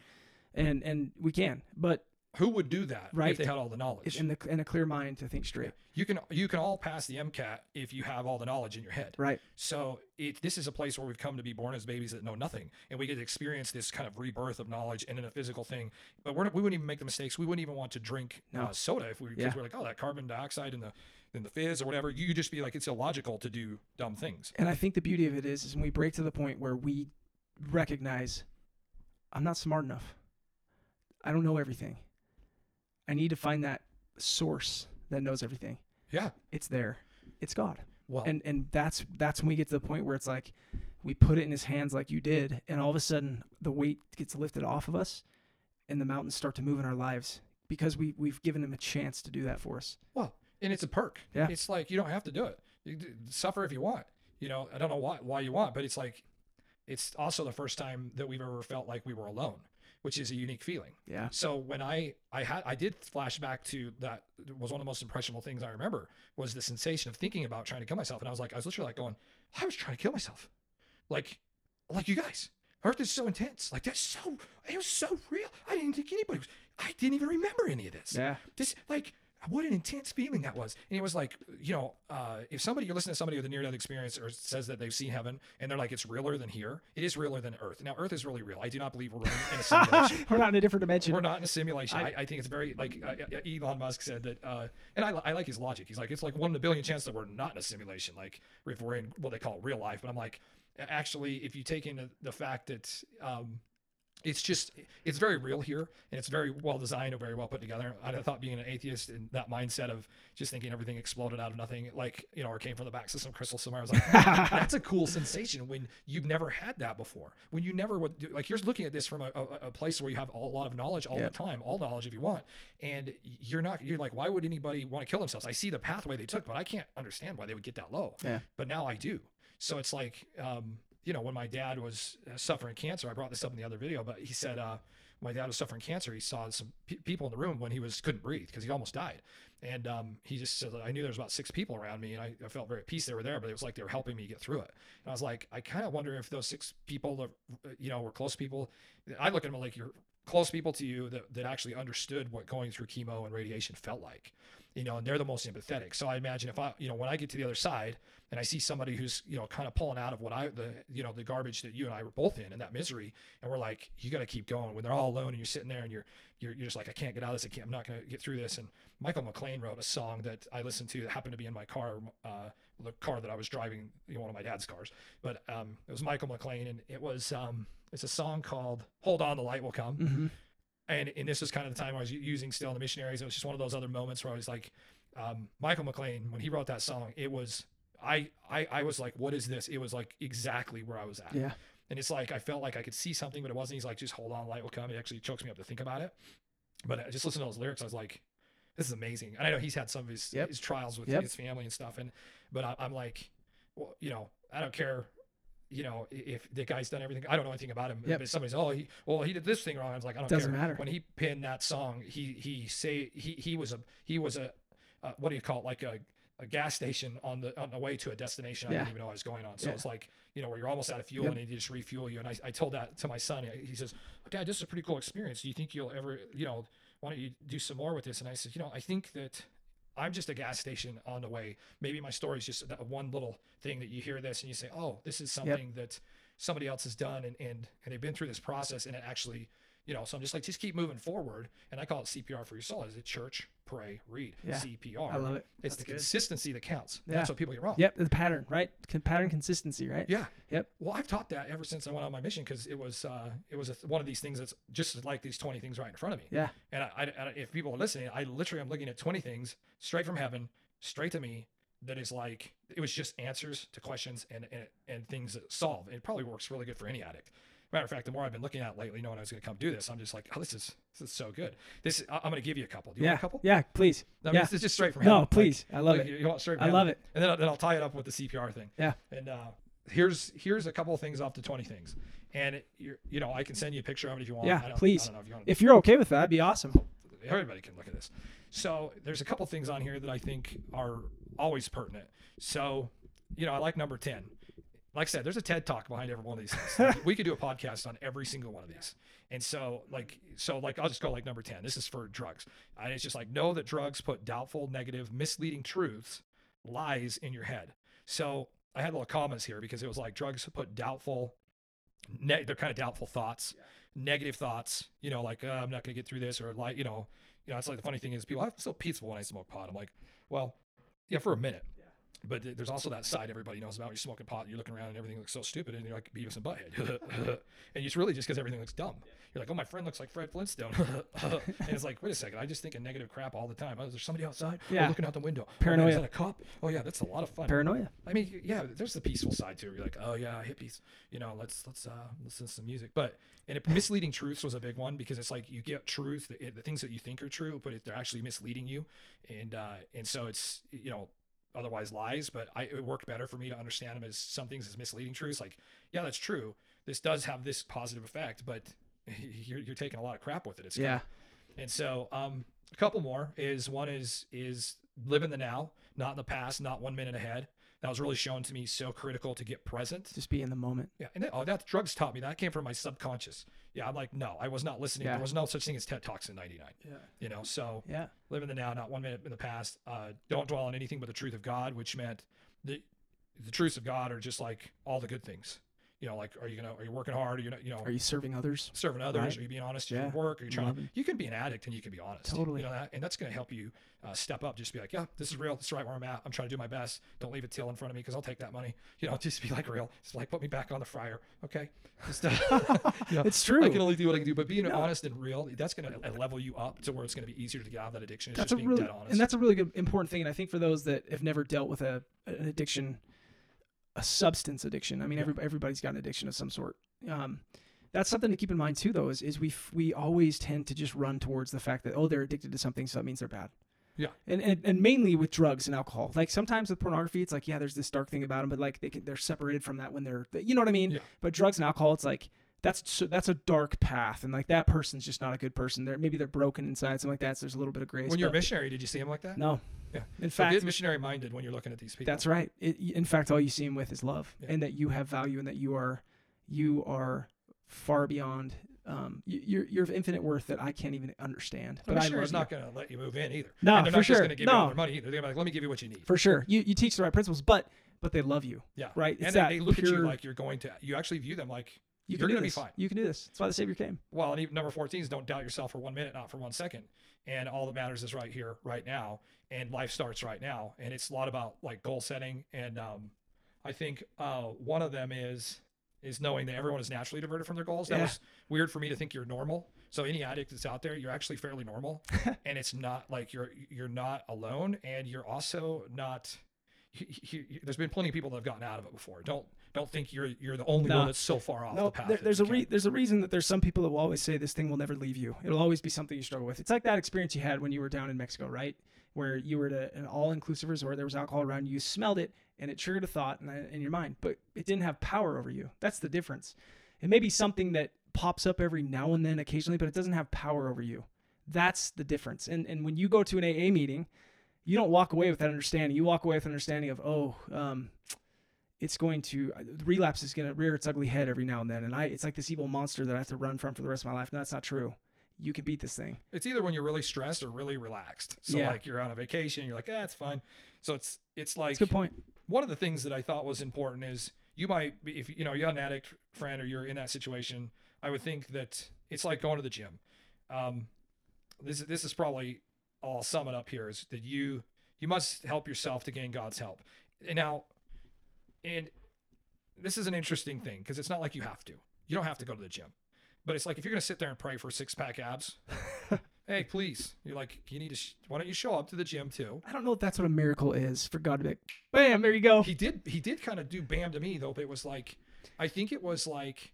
and and we can. But who would do that Right. if they had all the knowledge? In the in a clear mind to think straight. you can you can all pass the MCAT if you have all the knowledge in your head. Right. So it, this is a place where we've come to be born as babies that know nothing, and we get to experience this kind of rebirth of knowledge and in a physical thing. But we're, not- we wouldn't even make the mistakes. We wouldn't even want to drink No. uh, soda if we because Yeah. we're like, oh, that carbon dioxide and the and the fizz or whatever. You just be like, it's illogical to do dumb things. And I think the beauty of it is, is when we break to the point where we recognize, I'm not smart enough. I don't know everything. I need to find that source that knows everything. Yeah. It's there. It's God. Well, And and that's that's when we get to the point where it's like we put it in his hands like you did, and all of a sudden the weight gets lifted off of us and the mountains start to move in our lives because we we've given him a chance to do that for us. Well, and it's a perk. Yeah. It's like you don't have to do it. You suffer if you want. You know, I don't know why why you want, but it's like it's also the first time that we've ever felt like we were alone, which is a unique feeling. Yeah. So when I I had I did flash back to that was one of the most impressionable things I remember was the sensation of thinking about trying to kill myself, and I was like I was literally like going I was trying to kill myself, like like you guys. Earth is so intense. Like that's so it was so real. I didn't think anybody was. I didn't even remember any of this Yeah. this like what an intense feeling that was and it was like you know uh, if somebody you're listening to somebody with a near-death experience or says that they've seen heaven and they're like it's realer than here it is realer than earth now earth is really real i do not believe we're in a simulation We're not in a different dimension. we're not in a simulation. I- I, think it's very like uh, uh, Elon Musk said that, uh, and I, I like his logic. He's like, it's like one in a billion chance that we're not in a simulation, like if we're in what they call real life. But I'm like, actually, if you take into the fact that um, it's just it's very real here, and it's very well designed and very well put together. I thought being an atheist and that mindset of just thinking everything exploded out of nothing, like you know, or came from the back system crystal somewhere. I was like, that's a cool sensation when you've never had that before. When you never would do, like you're looking at this from a, a, a place where you have a lot of knowledge all Yep. the time, all knowledge if you want, and you're not. You're like, why would anybody want to kill themselves? I see the pathway they took, but I can't understand why they would get that low. Yeah. But now I do. So it's like, um, you know, when my dad was uh, suffering cancer, I brought this up in the other video, but he said, uh, my dad was suffering cancer. He saw some pe- people in the room when he was couldn't breathe because he almost died. And um, he just said, I knew there was about six people around me, and I, I felt very at peace they were there, but it was like they were helping me get through it. And I was like, I kind of wonder if those six people, that, uh, you know, were close people. I look at them like you're close people to you that, that actually understood what going through chemo and radiation felt like, you know, and they're the most empathetic. So I imagine if I, you know, when I get to the other side and I see somebody who's, you know, kind of pulling out of what I, the, you know, the garbage that you and I were both in and that misery, and we're like, you got to keep going when they're all alone and you're sitting there and you're, you're, you're just like, I can't get out of this. I can't, I'm not going to get through this. And Michael McLean wrote a song that I listened to that happened to be in my car, uh, the car that I was driving, you know, one of my dad's cars, but um, it was Michael McLean and it was, um, it's a song called Hold On, the Light Will Come hmm and and this was kind of the time I was using still in the missionaries. It was just one of those other moments where I was like, um, Michael McLean when he wrote that song, it was I, I I was like, what is this? It was like exactly where I was at, Yeah. and it's like I felt like I could see something, but it wasn't. He's like, just hold on, light will come. It actually chokes me up to think about it. But I just listen to those lyrics, I was like, this is amazing. And I know he's had some of his Yep. his trials with Yep. his family and stuff, and but I, I'm like, well, you know, I don't care you know, if the guy's done everything, I don't know anything about him. Yep. But somebody's, oh, he, well, he did this thing wrong. I was like, I don't Doesn't care. matter. When he pinned that song, he he say he he was a he was a uh, what do you call it? Like a a gas station on the on the way to a destination I Yeah. didn't even know I was going on. So Yeah. it's like you know where you're almost out of fuel Yep. and they just refuel you. And I, I told that to my son. He says, Dad, this is a pretty cool experience. Do you think you'll ever you know why don't you do some more with this? And I said, you know, I think that I'm just a gas station on the way. Maybe my story is just that one little thing that you hear this and you say, oh, this is something that somebody else has done and, and and they've been through this process and it actually you know so i'm just like just keep moving forward and i call it cpr for your soul is it church pray read Yeah. cpr I love it. it's That's the good. consistency that counts Yeah. that's what people get wrong Yep. The pattern, right? Con- pattern consistency, right? yeah Yep. well i've taught that ever since i went on my mission because it was uh it was a, one of these things that's just like these 20 things right in front of me Yeah. and I, I, I- if people are listening, I literally am looking at 20 things straight from heaven, straight to me. That is like it was just answers to questions and and, and things that solve. It probably works really good for any addict. Matter of fact, the more I've been looking at lately, knowing I was going to come do this, I'm just like, oh, this is this is so good. This I'm going to give you a couple. Do you Yeah. want a couple? Yeah. Please. I mean, yeah. this is just straight from heaven. No, Like- please. I love like, it. You want straight from I heaven? love it. And then I'll, then I'll tie it up with the CPR thing. Yeah. And uh, here's here's a couple of things off the 20 things. And it, you're, you know, I can send you a picture of it if you want. Yeah, I don't, please. I don't know if you want If you're okay with that, it'd be awesome. everybody can look at this. So there's a couple things on here that I think are always pertinent. So, you know, I like number 10. Like I said, there's a TED talk behind every one of these things. Like, we could do a podcast on every single one of these. And so, like, so like, I'll just go like number ten. This is for drugs. And it's just like know that drugs put doubtful, negative, misleading truths, lies in your head. So I had a little comments here because it was like drugs put doubtful, ne- they're kind of doubtful thoughts, negative thoughts. You know, like uh, I'm not gonna get through this, or like you know, you know, it's like the funny thing is people. I'm so peaceful when I smoke pot. I'm like, well, yeah, for a minute. But there's also that side everybody knows about. You're smoking pot, you're looking around, and everything looks so stupid, and you're like Beavis and Butthead, and it's really just because everything looks dumb. You're like, oh, my friend looks like Fred Flintstone, and it's like, wait a second, I just think of negative crap all the time. Oh, is there somebody outside? Oh, Yeah. looking out the window. Oh, man, Paranoia. is that a cop? Oh yeah, that's a lot of fun. Paranoia. I mean, yeah, there's the peaceful side too. You're like, oh yeah, hippies. You know, let's let's uh, listen to some music. But and it, misleading truths was a big one because it's like you get truth, the, the things that you think are true, but it, they're actually misleading you, and uh, and so it's you know otherwise lies. But I it worked better for me to understand them as some things as misleading truths. Like, yeah, that's true. This does have this positive effect, but you're you're taking a lot of crap with it. It's Yeah. and so, um, a couple more is one is is live in the now, not in the past, not one minute ahead. That was really shown to me so critical to get present. Just be in the moment. Yeah, and that, oh, that drugs taught me that came from my subconscious. Yeah, I'm like, no, I was not listening. Yeah. There was no such thing as TED Talks in '99. Yeah. You know, so Yeah. live in the now, not one minute in the past. Uh, don't dwell on anything but the truth of God, which meant the the truths of God are just like all the good things. You know, like are you gonna are you working hard? Are you not? You know, Are you serving others? serving others? Right. Are you being honest in Yeah. your work? Are you trying? Loving. You can be an addict and you can be honest. Totally. You know that, and that's going to help you uh, step up. Just be like, yeah, this is real. This is right where I'm at. I'm trying to do my best. Don't leave a till in front of me because I'll take that money. You know, just be like real. Just like put me back on the fryer, okay? Just, uh, you know, It's true. I can only do what I can do, but being No. honest and real, that's going to level you up to where it's going to be easier to get out of that addiction. It's That's just a being really dead honest. and that's a really good important thing. And I think for those that have never dealt with a an addiction, a substance addiction. I mean, every, everybody's got an addiction of some sort. Um, that's something to keep in mind too, though. Is is we f- we always tend to just run towards the fact that oh they're addicted to something, so that means they're bad. Yeah. And, and and mainly with drugs and alcohol. Like sometimes with pornography, it's like yeah, there's this dark thing about them, but like they can, they're separated from that when they're you know what I mean. Yeah. But drugs and alcohol, it's like that's so that's a dark path, and like that person's just not a good person. They're maybe they're broken inside, something like that. So there's a little bit of grace. when you're a missionary, did you see him like that? no. Yeah. In So fact, get missionary minded when you're looking at these people. that's right. It, in fact, all you see him with is love, Yeah. and that you have value, and that you are, you are far beyond. Um, you, you're you're of infinite worth that I can't even understand. But I missionary's love not going to let you move in either. No, and they're for not sure. just going to give you all No. their money either. They're like, let me give you what you need. for sure. You you teach the right principles, but but they love you. Yeah. Right. It's and that they, they look at you like you're going to. You actually view them like You you're gonna be fine. You can do this. That's why the Savior came. Well, and even number 14 is don't doubt yourself for one minute, not for one second. And all that matters is right here, right now. And life starts right now. And it's a lot about like goal setting. And um, I think uh, one of them is is knowing that everyone is naturally diverted from their goals. That Yeah. was weird for me to think you're normal. So any addict that's out there, you're actually fairly normal, and it's not like you're you're not alone, and you're also not. you- you- you- there's been plenty of people that have gotten out of it before. Don't don't think you're you're the only No. one that's so far off No, the path. there, there's a re- there's a reason that there's some people that will always say this thing will never leave you. It'll always be something you struggle with. It's like that experience you had when you were down in Mexico, right? Where you were at an all-inclusive resort, there was alcohol around you, you smelled it, and it triggered a thought in, in your mind, but it didn't have power over you. That's the difference. It may be something that pops up every now and then, occasionally, but it doesn't have power over you. That's the difference. And and when you go to an AA meeting, you don't walk away with that understanding. You walk away with an understanding of, oh, um, it's going to relapse is going to rear its ugly head every now and then, and I it's like this evil monster that I have to run from for the rest of my life. No, that's not true. You can beat this thing. It's either when you're really stressed or really relaxed. So Yeah. like you're on a vacation, you're like, ah, it's fine. So it's it's like That's good point. one of the things that I thought was important is you might be if you know you're an addict friend or you're in that situation. I would think that it's like going to the gym. Um, this this is probably I'll sum it up here is that you you must help yourself to gain God's help. And now, and this is an interesting thing because it's not like you have to. You don't have to go to the gym, but it's like if you're gonna sit there and pray for six pack abs. hey, please. You're like, you need to. Sh- why don't you show up to the gym too? I don't know if that's what a miracle is for God to be like, bam, there you go. He did. He did kind of do bam to me though. But it was like, I think it was like,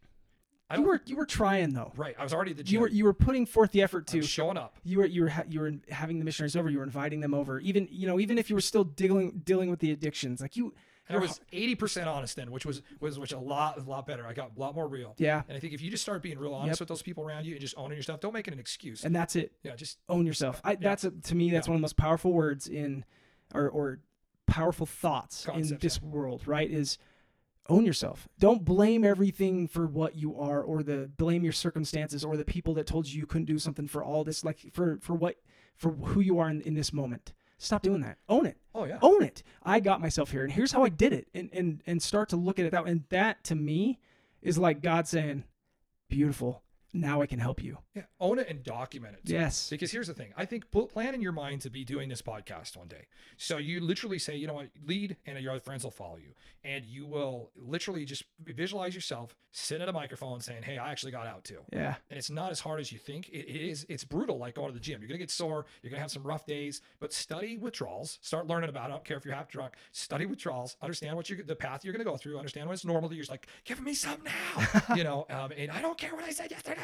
I You were you were trying though. right. I was already at the gym. You were you were putting forth the effort to. was showing up. You were you were ha- you were having the missionaries over. You were inviting them over. Even you know even if you were still dealing dealing with the addictions, like you. And I was eighty percent honest then, which was was which a lot a lot better. I got a lot more real. Yeah, And I think if you just start being real honest Yep. with those people around you and just owning your stuff, don't make it an excuse. and that's it. yeah, just own yourself. I, That's a, to me that's Yeah. one of the most powerful words in, or or powerful thoughts in Concepts, this world. Right? Is own yourself. Don't blame everything for what you are or the blame your circumstances or the people that told you you couldn't do something for all this like for for what for who you are in, in this moment. Stop doing that. Own it. Oh yeah. Own it. I got myself here and here's how I did it and and and start to look at it that way. And that to me is like God saying, "Beautiful. Now I can help you." Own it and document it. Yes. Because here's the thing. I think put, plan in your mind to be doing this podcast one day. So you literally say, you know what, lead and your other friends will follow you. And you will literally just visualize yourself sitting at a microphone saying, Hey, I actually got out too. Yeah. And it's not as hard as you think. It, it is, it's brutal like going to the gym. You're gonna get sore, you're gonna have some rough days, but study withdrawals, start learning about it. I don't care if you're half drunk, study withdrawals, understand what you're the path you're gonna go through, understand when it's normal. To You're just like, give me some now. you know, um, and I don't care what I said yesterday.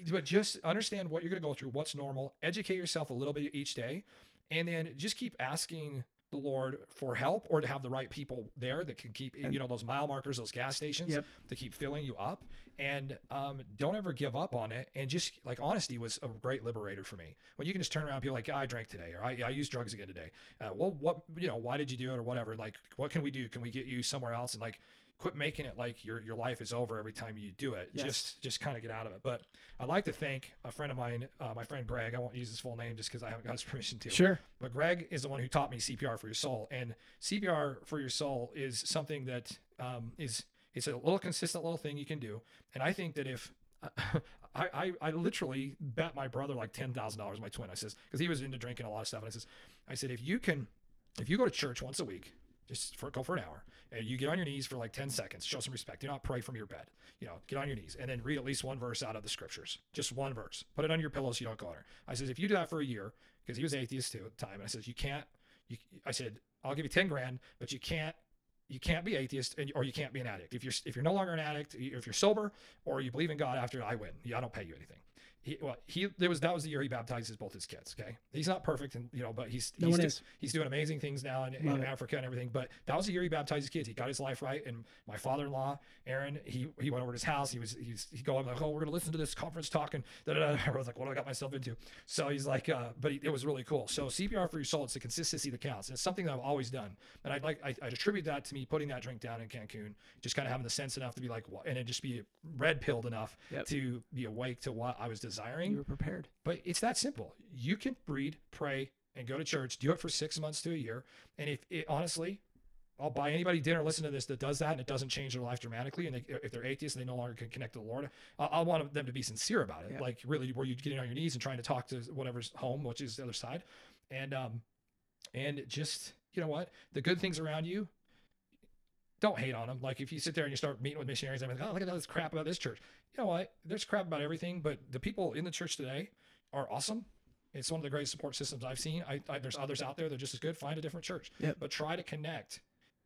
but just understand what you're going to go through, what's normal, educate yourself a little bit each day, and then just keep asking the Lord for help or to have the right people there that can keep, you know, those mile markers, those gas stations Yep. to keep filling you up. And um, don't ever give up on it. And just like honesty was a great liberator for me. When you can just turn around and be like, "Yeah, I drank today, or I, I used drugs again today. Uh, well, what, you know, why did you do it or whatever? Like, what can we do? Can we get you somewhere else? And like, quit making it like your your life is over every time you do it. Yes. Just just kind of get out of it. But I'd like to thank a friend of mine, uh, my friend Greg. I won't use his full name just because I haven't got his permission to. Sure. But Greg is the one who taught me CPR for your soul, and CPR for your soul is something that um, is it's a little consistent little thing you can do. And I think that if I, I, I literally bet my brother like ten thousand dollars, my twin. I says because he was into drinking a lot of stuff, and I says, I said if you can, if you go to church once a week, just for go for an hour, and you get on your knees for like ten seconds, show some respect. Do not pray from your bed. You know, get on your knees and then read at least one verse out of the scriptures, just one verse. Put it on your pillow so you don't go under. I says if you do that for a year, because he was atheist too at the time, and I says you can't. You, I said I'll give you ten grand, but you can't you can't be atheist and, or you can't be an addict. If you're if you're no longer an addict, if you're sober or you believe in God after I win, I don't pay you anything. He, well, he there was that was the year he baptizes both his kids. Okay, he's not perfect, and you know, but he's No he's, do- he's doing amazing things now in, in. Africa and everything. But that was the year he baptized his kids. He got his life right, and my father-in-law Aaron, he he went over to his house. He was he's he going like, oh, we're gonna listen to this conference talk, and da da da. I was like, what do I got myself into? So he's like, uh, but he, it was really cool. So CPR for your soul, it's the consistency that counts. And it's something that I've always done, and I'd like I, I attribute that to me putting that drink down in Cancun, just kind of having the sense enough to be like, and it just be red pilled enough Yep. to be awake to what I was desiring. You were prepared. But it's that simple. You can read, pray, and go to church. Do it for six months to a year. And if it honestly, I'll buy anybody dinner. Listen to this that does that, and it doesn't change their life dramatically. And they, if they're atheists and they no longer can connect to the Lord, I, I want them to be sincere about it. Yeah. Like really, where you getting on your knees and trying to talk to whatever's home, which is the other side, and um, and just you know what, the good things around you. Don't hate on them. Like if you sit there and you start meeting with missionaries, I'm like, oh, look at all this crap about this church. You know what? There's crap about everything, but the people in the church today are awesome. It's one of the greatest support systems I've seen. I, I, there's others out there that are just as good. Find a different church, Yep. but try to connect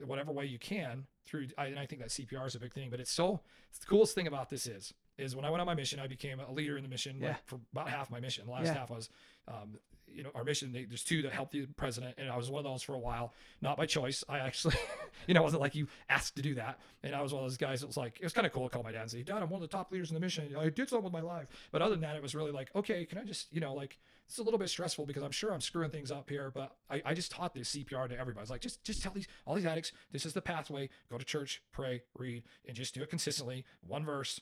whatever way you can through. I, and I think that CPR is a big thing. But it's so it's the coolest thing about this is is when I went on my mission, I became a leader in the mission Yeah. like, for about half my mission. The last Yeah. half was, um, you know, our mission. There's two that help the president, and I was one of those for a while, not by choice. I actually, you know, wasn't like you asked to do that. And I was one of those guys that was like, it was kind of cool to call my dad and say, Dad, I'm one of the top leaders in the mission. I did something with my life. But other than that, it was really like, okay, can I just, you know, like it's a little bit stressful because I'm sure I'm screwing things up here, but I, I just taught this CPR to everybody. I was like, just just tell these all these addicts, this is the pathway. Go to church, pray, read, and just do it consistently. One verse,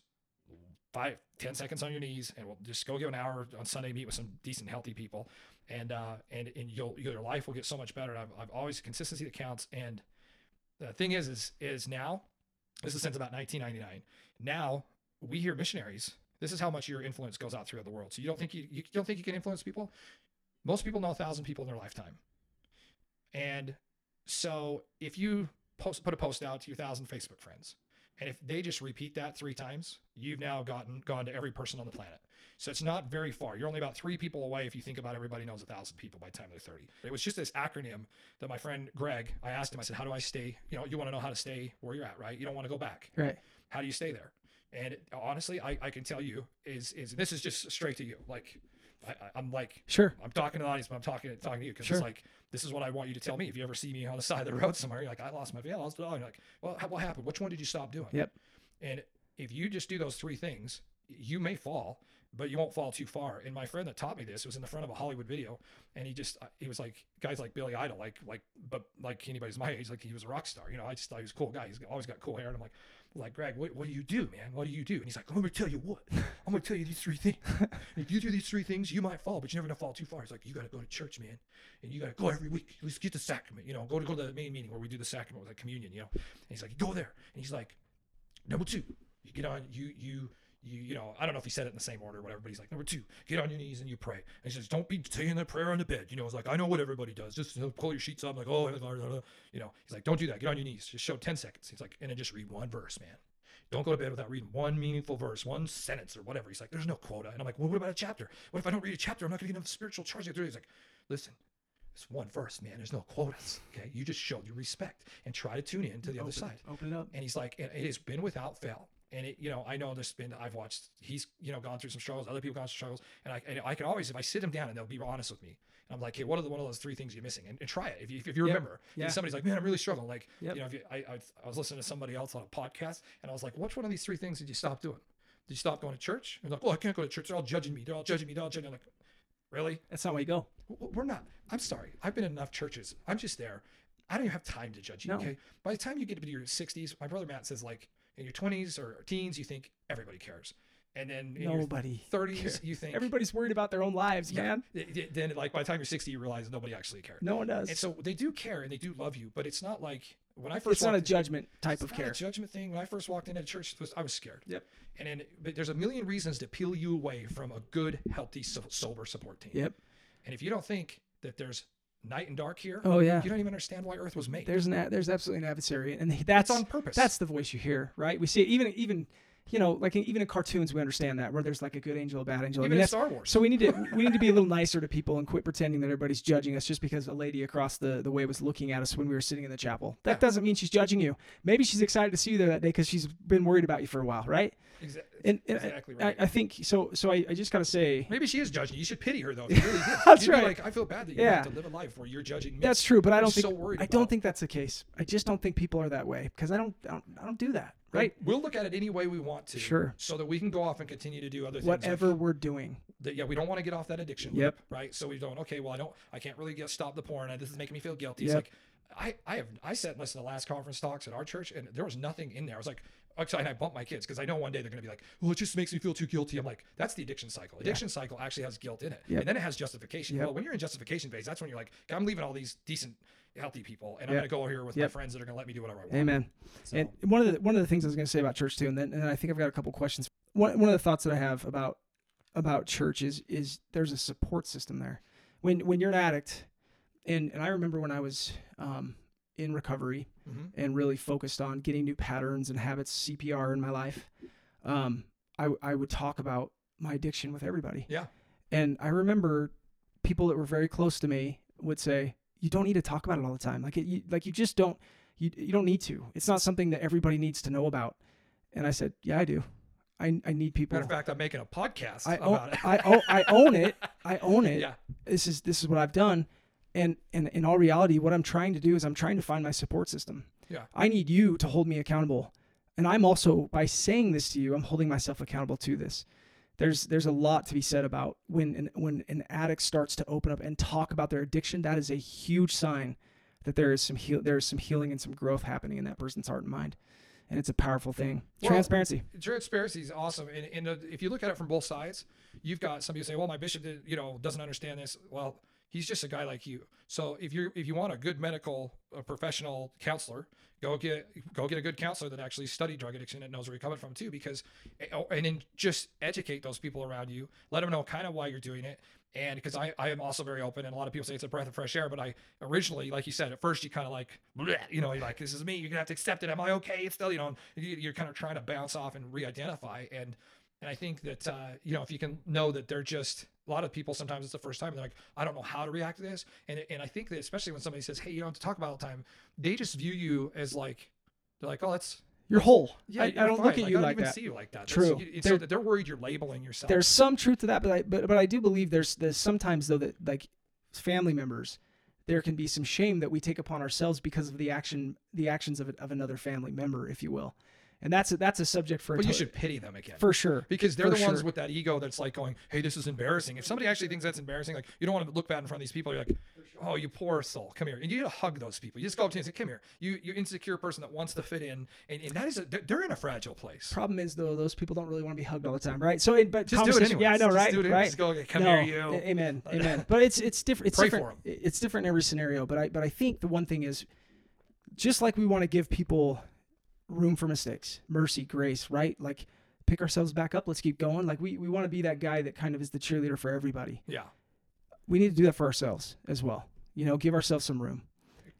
five, ten seconds on your knees, and we'll just go give an hour on Sunday, meet with some decent, healthy people, and uh, and and you'll your life will get so much better. I've, I've always consistency that counts. And the thing is, is is now, this is since about 1999. Now we hear missionaries. This is how much your influence goes out throughout the world. So you don't think you, you don't think you can influence people? Most people know a thousand people in their lifetime. And so if you post put a post out to your thousand Facebook friends, and if they just repeat that three times, you've now gotten gone to every person on the planet. So it's not very far. You're only about three people away if you think about everybody knows a thousand people by the time they're 30. It was just this acronym that my friend Greg, I asked him, I said, How do I stay? You know, you want to know how to stay where you're at, right? You don't want to go back. Right. How do you stay there? And honestly, I, I can tell you is is this is just straight to you. Like I, I'm like Sure. I'm talking to the audience, but I'm talking talking to you because Sure. it's like this is what I want you to tell me. If you ever see me on the side of the road somewhere, you're like, I lost my veil, I lost it all. You're like, well, how- what happened? Which one did you stop doing? Yep. And if you just do those three things, you may fall, but you won't fall too far. And my friend that taught me this was in the front of a Hollywood video, and he just he was like guys like Billy Idol, like like but like anybody's my age, like he was a rock star. You know, I just thought he was a cool guy. He's always got cool hair, and I'm like. Like Greg, what, what do you do, man? What do you do? And he's like, I'm gonna tell you what. I'm gonna tell you these three things. if you do these three things, you might fall, but you're never gonna fall too far. He's like, you gotta go to church, man, and you gotta go every week. At least get the sacrament. You know, go to go to the main meeting where we do the sacrament with the communion. You know, and he's like, go there, and he's like, number two, you get on, you you you you know, I don't know if he said it in the same order or whatever, but he's like, number two, get on your knees and you pray. And he says, don't be saying that prayer on the bed. You know, it's like, I know what everybody does. Just pull your sheets up, like, oh, you know, he's like, don't do that. Get on your knees. Just show 10 seconds. He's like, and then just read one verse, man. Don't go to bed without reading one meaningful verse, one sentence or whatever. He's like, there's no quota. And I'm like, well, what about a chapter? What if I don't read a chapter? I'm not going to get enough spiritual charge. He's like, listen, it's one verse, man. There's no quotas. Okay. You just showed your respect and try to tune in to the open, other side. Open it up. And he's like, it has been without fail and it, you know, I know there's been, I've watched, he's, you know, gone through some struggles, other people gone through struggles, and I, and I can always, if I sit him down and they'll be honest with me, and I'm like, hey, what are the one of those three things you're missing? And, and try it if you, if you remember. Yeah. somebody's like, man, I'm really struggling. Like, Yep. you know, if you, I, I, I was listening to somebody else on a podcast, and I was like, which one of these three things did you stop doing? Did you stop going to church? And like, oh, I can't go to church. They're all judging me. They're all judging me. They're all judging. me. I'm like, really? That's not where you go. We're not. I'm sorry. I've been in enough churches. I'm just there. I don't even have time to judge you. No. Okay. By the time you get to your 60s, my brother Matt says like in your 20s or teens, you think everybody cares, and then in Nobody. your 30s, cares. you think Everybody's worried about their own lives, yeah. man. th- th- Then like by the time you're 60, you realize nobody actually cares. No one does. And so they do care and they do love you, but it's not like when I first it's not a judgment type it's of care. a judgment thing. When I first walked into church, was, I was scared. Yep. And then, but there's a million reasons to peel you away from a good, healthy, so- sober support team. Yep. And if you don't think that there's night and dark here, Oh yeah. you don't even understand why Earth was made. There's an there's absolutely an adversary, and that's That's on purpose. That's the voice you hear, right? We see it even even you know like in, even in cartoons we understand that where there's like a good angel, a bad angel. I even mean, in Star Wars. so we need to we need to be a little nicer to people and quit pretending that everybody's judging us just because a lady across the, the way was looking at us when we were sitting in the chapel. That Yeah. doesn't mean she's judging you. Maybe she's excited to see you there that day because she's been worried about you for a while, right? Exa- And, and exactly I, right. I think so. So I, I just gotta say Maybe she is judging you. You should pity her though. Really. That's You'd right. Like I feel bad that you Yeah. have to live a life where you're judging me. that's true, but I I'm don't think so worried I don't about- think that's the case. I just don't think people are that way because I don't I don't, I don't do that, right? We'll look at it any way we want to. Sure. So that we can go off and continue to do other things. like- Whatever we're doing. that yeah we don't want to get off that addiction Yep. loop, right so we don't okay well i don't i can't really get stop the porn this is making me feel guilty Yep. it's like i i have i sat and listened to the last conference talks at our church and there was nothing in there i was like and i bumped my kids because i know one day they're going to be like well it just makes me feel too guilty i'm like that's the addiction cycle addiction cycle actually has guilt in it Yep. and then it has justification Yep. well when you're in justification phase that's when you're like i'm leaving all these decent healthy people and i'm going to go over here with my friends that are going to let me do whatever i want Amen. so, And one of the one of the things I was going to say about church too, and then and I think I've got a couple questions. One one of the thoughts that I have about about church is is there's a support system there. When when you're an addict, and and I remember when I was um, in recovery Mhm. and really focused on getting new patterns and habits, CPR in my life, um, I I would talk about my addiction with everybody. Yeah. And I remember people that were very close to me would say, "You don't need to talk about it all the time. Like it, you, like you just don't. You you don't need to. It's not something that everybody needs to know about." And I said, "Yeah, I do. I I need people. matter of fact i'm making a podcast I own, about it I own I own it. I own it. yeah This is this is what I've done." And, and in all reality, what I'm trying to do is I'm trying to find my support system. Yeah. I need you to hold me accountable. And I'm also by saying this to you, I'm holding myself accountable to this. There's there's a lot to be said about when an, when an addict starts to open up and talk about their addiction. That is a huge sign that there is some heal, there is some healing and some growth happening in that person's heart and mind, and it's a powerful thing. Well, Transparency. transparency is awesome and, and uh, if you look at it from both sides you've got somebody who say well my bishop did, you know doesn't understand this well he's just a guy like you. So if you if you want a good medical uh, professional counselor go get go get a good counselor that actually studied drug addiction and knows where you're coming from too because oh, and then just educate those people around you. Let them know kind of why you're doing it. And because I, I am also very open and a lot of people say it's a breath of fresh air but i originally like you said at first you kind of like you know you're like this is me you're gonna have to accept it. Am i okay it's still? You know you- you're kind of trying to bounce off and re-identify. And and i think that uh, you know if you can know that they're just a lot of people sometimes it's the first time they're like i don't know how to react to this and and i think that especially when somebody says hey you don't have to talk about all the time they just view you as like they're like oh that's You're whole. yeah I, I don't fine. look at Like, you I don't like even that. see you like that True. It's so they're worried you're labeling yourself There's some truth to that, but I but, but I do believe there's there's sometimes though that like family members, there can be some shame that we take upon ourselves because of the action the actions of of another family member, if you will, and that's a, that's a subject for. But you should pity them again. for sure. because they're For the ones with that ego that's like going, "Hey, this is embarrassing." If somebody actually thinks that's embarrassing, like you don't want to look bad in front of these people. You're like, "Oh, you poor soul, come here," and you need to hug those people. You just go up to them and say, "Come here, you you insecure person that wants to fit in," and, and that is a, they're- in a fragile place. Problem is though, those people don't really want to be hugged all the time, right? So, it, but Just do it conversation- Yeah, I know, Just right? do it anyways. right. Just go, "Okay, come no, here, you." Amen. Amen. But it's it's different. It's Pray different. It's different in every scenario. But I but I think the one thing is, just like we want to give people room for mistakes, mercy, grace, right? Like pick ourselves back up. Let's keep going. Like we we want to be that guy that kind of is the cheerleader for everybody. Yeah, We need to do that for ourselves as well. You know, give ourselves some room.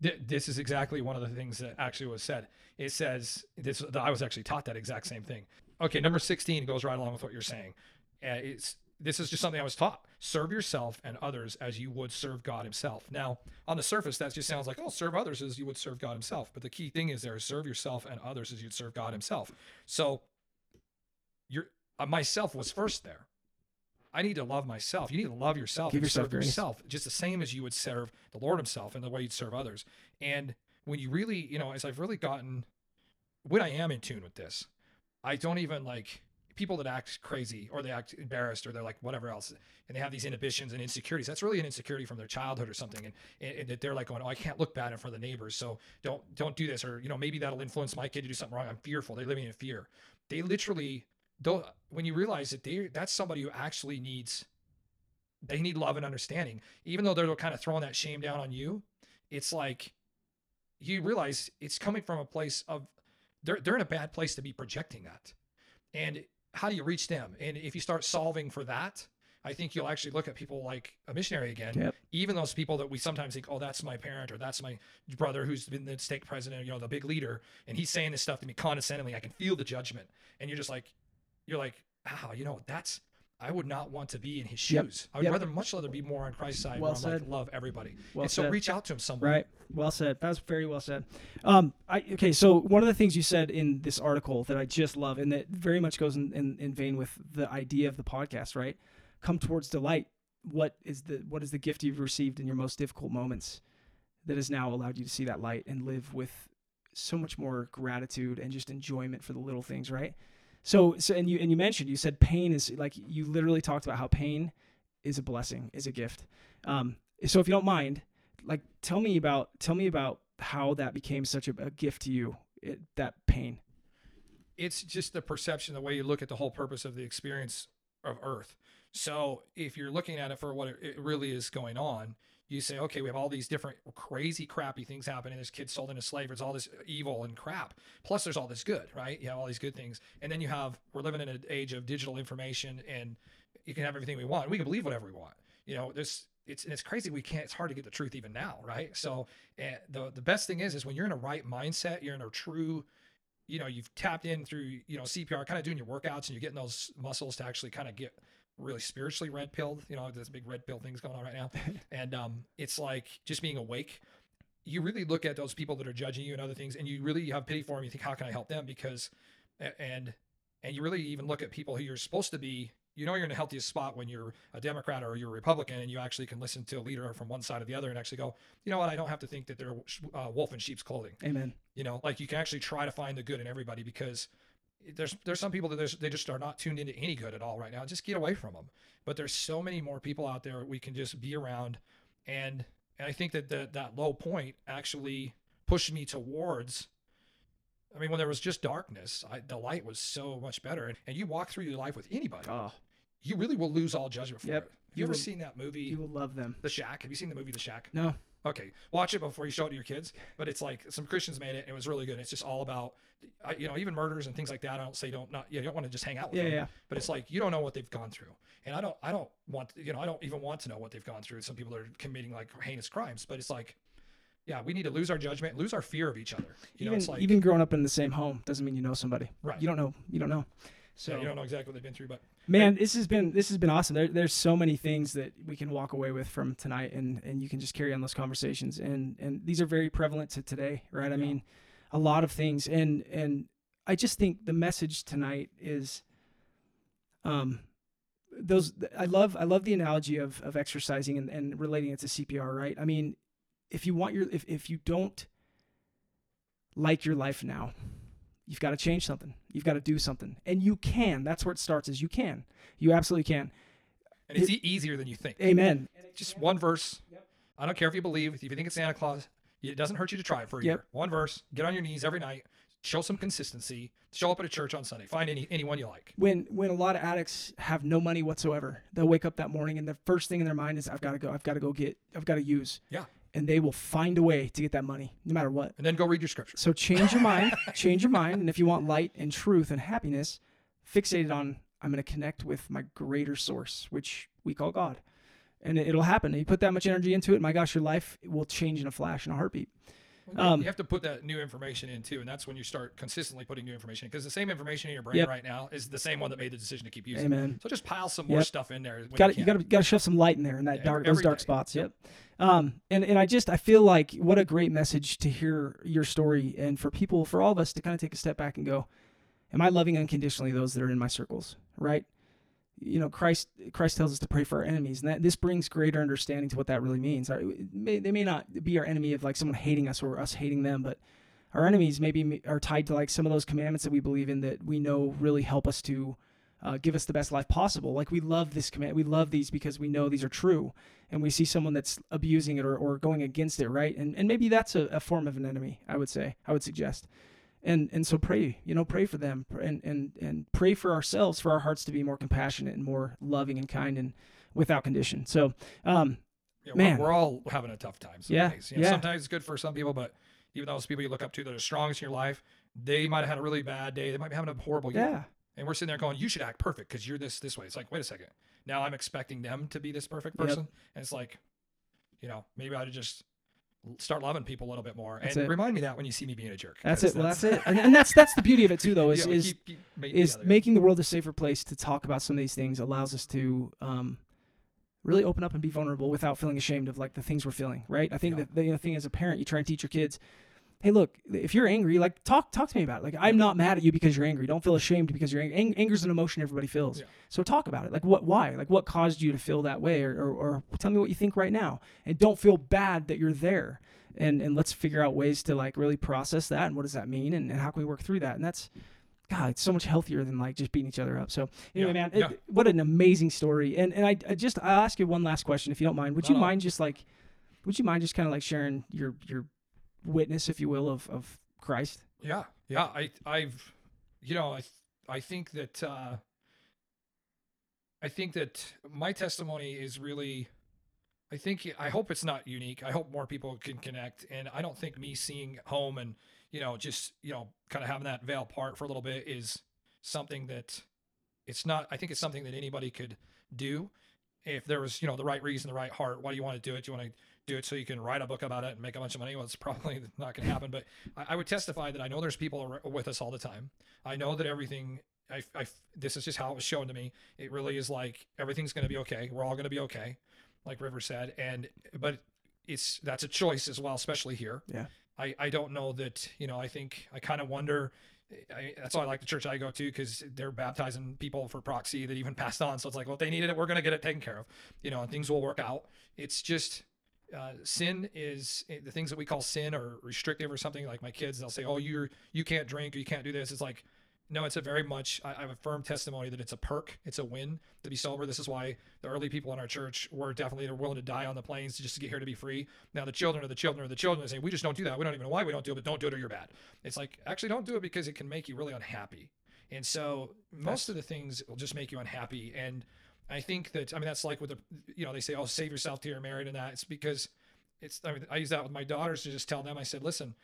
This is exactly one of the things that actually was said. It says this. I was actually taught that exact same thing. Okay, number sixteen goes right along with what you're saying. Uh, it's this is just something I was taught. Serve yourself and others as you would serve God Himself. Now, on the surface, that just sounds like oh, serve others as you would serve God Himself. But the key thing is there: serve yourself and others as you'd serve God Himself. So, your uh, myself was first there. I need to love myself. You need to love yourself Give and yourself serve grace. yourself just the same as you would serve the Lord Himself and the way you'd serve others. And when you really, you know, as I've really gotten, when I am in tune with this, I don't even like people that act crazy or they act embarrassed or they're like whatever else and they have these inhibitions and insecurities. That's really an insecurity from their childhood or something. And, and, and that they're like going, oh, I can't look bad in front of the neighbors. So don't, don't do this. Or, you know, maybe that'll influence my kid to do something wrong. I'm fearful. They're living in fear. They literally don't, when you realize that they, that's somebody who actually needs, they need love and understanding, even though they're kind of throwing that shame down on you. It's like, you realize it's coming from a place of they're they're in a bad place to be projecting that. And how do you reach them? And if you start solving for that, I think you'll actually look at people like a missionary again. Yep. Even those people that we sometimes think, oh, that's my parent or that's my brother who's been the stake president, you know, the big leader, and he's saying this stuff to me condescendingly. I can feel the judgment, and you're just like, you're like, wow, you know, that's. I would not want to be in his Yep. shoes. I would Yep. rather, much rather be more on Christ's side, Well I'm like, love everybody. Well and so said. reach out to him somewhere. Right. Well said. That was very well said. Um, I okay. So one of the things you said in this article that I just love, and that very much goes in, in, in vein with the idea of the podcast, right? Come towards delight. What is the what is the gift you've received in your most difficult moments that has now allowed you to see that light and live with so much more gratitude and just enjoyment for the little things, right? So, so and you and you mentioned you said pain is like you literally talked about how pain is a blessing, is a gift. Um, so if you don't mind, like tell me about tell me about how that became such a, a gift to you it, that pain it's just the perception, the way you look at the whole purpose of the experience of Earth. So if you're looking at it for what it, it really is going on, you say, okay, we have all these different crazy, crappy things happening. There's kids sold into slavery. There's all this evil and crap. Plus, there's all this good, right? You have all these good things, and then you have we're living in an age of digital information, and you can have everything we want. We can believe whatever we want. You know, there's it's it's crazy. We can't. It's hard to get the truth even now, right? So, uh, the the best thing is, is when you're in a right mindset, you're in a true you know you've tapped in through you know CPR, kind of doing your workouts, and you're getting those muscles to actually kind of get really spiritually red pilled. You know, there's big red pill things going on right now, and um, it's like just being awake. You really look at those people that are judging you and other things, and you really have pity for them. You think, how can I help them? Because, and and you really even look at people who you're supposed to be. You know, you're in the healthiest spot when you're a Democrat or you're a Republican, and you actually can listen to a leader from one side or the other, and actually go, you know what? I don't have to think that they're uh, wolf in sheep's clothing amen you know like you can actually try to find the good in everybody because there's there's some people that there's, they just are not tuned into any good at all right now. Just get away from them but there's so many more people out there we can just be around. And and i think that the, that low point actually pushed me towards i mean when there was just darkness I, the light was so much better. And, and you walk through your life with anybody oh you really will lose all judgment for Yep. it. Have You you ever will- seen that movie you will love them. The shack? Have you seen the movie the shack? No Okay, watch it before you show it to your kids. But it's like some Christians made it. And it was really good. It's just all about, you know, even murders and things like that. I don't say don't not. You don't want to just hang out with Yeah, them. yeah. But it's like you don't know what they've gone through, and I don't. I don't want. You know, I don't even want to know what they've gone through. Some people are committing like heinous crimes. But it's like, yeah, we need to lose our judgment, lose our fear of each other. You know, even it's like even growing up in the same home doesn't mean you know somebody Right. you don't know you don't know so yeah, you don't know exactly what they've been through, but man this has been this has been awesome. There, there's so many things that we can walk away with from tonight and and you can just carry on those conversations. And and these are very prevalent to today right? I Yeah. mean a lot of things. And and i just think the message tonight is um those i love i love the analogy of of exercising and, and relating it to cpr right? I mean if you want your if, if you don't like your life now you've got to change something. You've got to do something, and you can. That's where it starts. Is you can. You absolutely can. And it's e- easier than you think. Amen. Just one verse. I don't care if you believe. If you think it's Santa Claus, it doesn't hurt you to try it for a Yep. year. One verse. Get on your knees every night. Show some consistency. Show up at a church on Sunday. Find any anyone you like. when when a lot of addicts have no money whatsoever, they'll wake up that morning and the first thing in their mind is I've got to go, I've got to go get, I've got to use. Yeah. And they will find a way to get that money, no matter what. And then go read your scripture. So change your mind, change your mind, and if you want light and truth and happiness, fixate it on I'm going to connect with my greater source, which we call God, and it, it'll happen. You put that much energy into it, my gosh, your life will change in a flash, in a heartbeat. Um, you have to put that new information in too, and that's when you start consistently putting new information because the same information in your brain Yep. right now is the same one that made the decision to keep using. it. Amen. So just pile some more Yep. stuff in there. got you got to got to shove some light in there in that Yeah, dark those dark day. spots. Yep. Yep. Um, and and I just I feel like what a great message to hear your story and for people for all of us to kind of take a step back and go, am I loving unconditionally those that are in my circles? Right. You know, Christ Christ tells us to pray for our enemies, and that this brings greater understanding to what that really means. Our- may, they may not be our enemy of like someone hating us or us hating them, but our enemies maybe are tied to like some of those commandments that we believe in that we know really help us to uh, give us the best life possible. Like we love this command, we love these because we know these are true, and we see someone that's abusing it or, or going against it, right? And and maybe that's a, a form of an enemy. I would say, I would suggest, and and so pray, you know, pray for them, and and and pray for ourselves, for our hearts to be more compassionate and more loving and kind and without condition. So, um, Yeah, Man. We're, we're all having a tough time. Some Yeah, days. You know, yeah. Sometimes it's good for some people, but even those people you look up to that are strongest in your life, they might have had a really bad day. They might be having a horrible year. yeah, And we're sitting there going, you should act perfect because you're this this way. It's like, wait a second. Now I'm expecting them to be this perfect Yep. person. And it's like, you know, maybe I ought to just start loving people a little bit more. That's and it. remind me that when you see me being a jerk. that's it. Well, that's it, and, and that's that's the beauty of it too, though, is Yeah, is keep- keep is together. making the world a safer place to talk about some of these things allows us to um, really open up and be vulnerable without feeling ashamed of like the things we're feeling right i think Yeah. that the know, thing as a parent you try and teach your kids hey look if you're angry like talk talk to me about it. Like i'm not mad at you because you're angry. Don't feel ashamed because you're angry Ang- anger's an emotion everybody feels. Yeah. so talk about it. Like what why? Like what caused you to feel that way? Or, or, or tell me what you think right now. And don't feel bad that you're there. And and let's figure out ways to like really process that and what does that mean and, and how can we work through that? And that's God, it's so much healthier than like just beating each other up. So anyway, Yeah, man, yeah. it, what an amazing story. And and I, I just I'll ask you one last question if you don't mind. Would you mind just like, would you mind just kind of like sharing your your witness, if you will, of of Christ? Yeah, yeah. I, I've, you know, I, I think that, uh, I think that my testimony is really, I think, I hope it's not unique. I hope more people can connect, and I don't think me seeing home and you know just you know kind of having that veil part for a little bit is something that it's not. I think it's something that anybody could do if there was you know the right reason, the right heart. Why do you want to do it? Do you want to do it so you can write a book about it and make a bunch of money? Well, it's probably not going to happen, but I, I would testify that I know there's people with us all the time. I know that everything. I, I, this is just how it was shown to me. It really is like everything's going to be okay. We're all going to be okay, like River said. And but it's that's a choice as well, especially here. Yeah. I I don't know that you know. I think I kind of wonder. I, that's why I like the church I go to because they're baptizing people for proxy that even passed on. So it's like, well, if they needed it, we're going to get it taken care of, you know, and things will work out. It's just uh, sin is the things that we call sin or restrictive or something. Like my kids, they'll say, "Oh, you're you can't drink or you can't do this." It's like, no, it's a very much. I, I have a firm testimony that it's a perk, it's a win to be sober. This is why the early people in our church were definitely willing to die on the plains just to get here to be free. Now the children of the children of the children. They say we just don't do that. We don't even know why we don't do it, but don't do it or you're bad. It's like actually don't do it because it can make you really unhappy. And so most of the things will just make you unhappy. And I think that I mean that's like with the you know they say oh save yourself till you're married and that it's because it's I mean I use that with my daughters to just tell them I said listen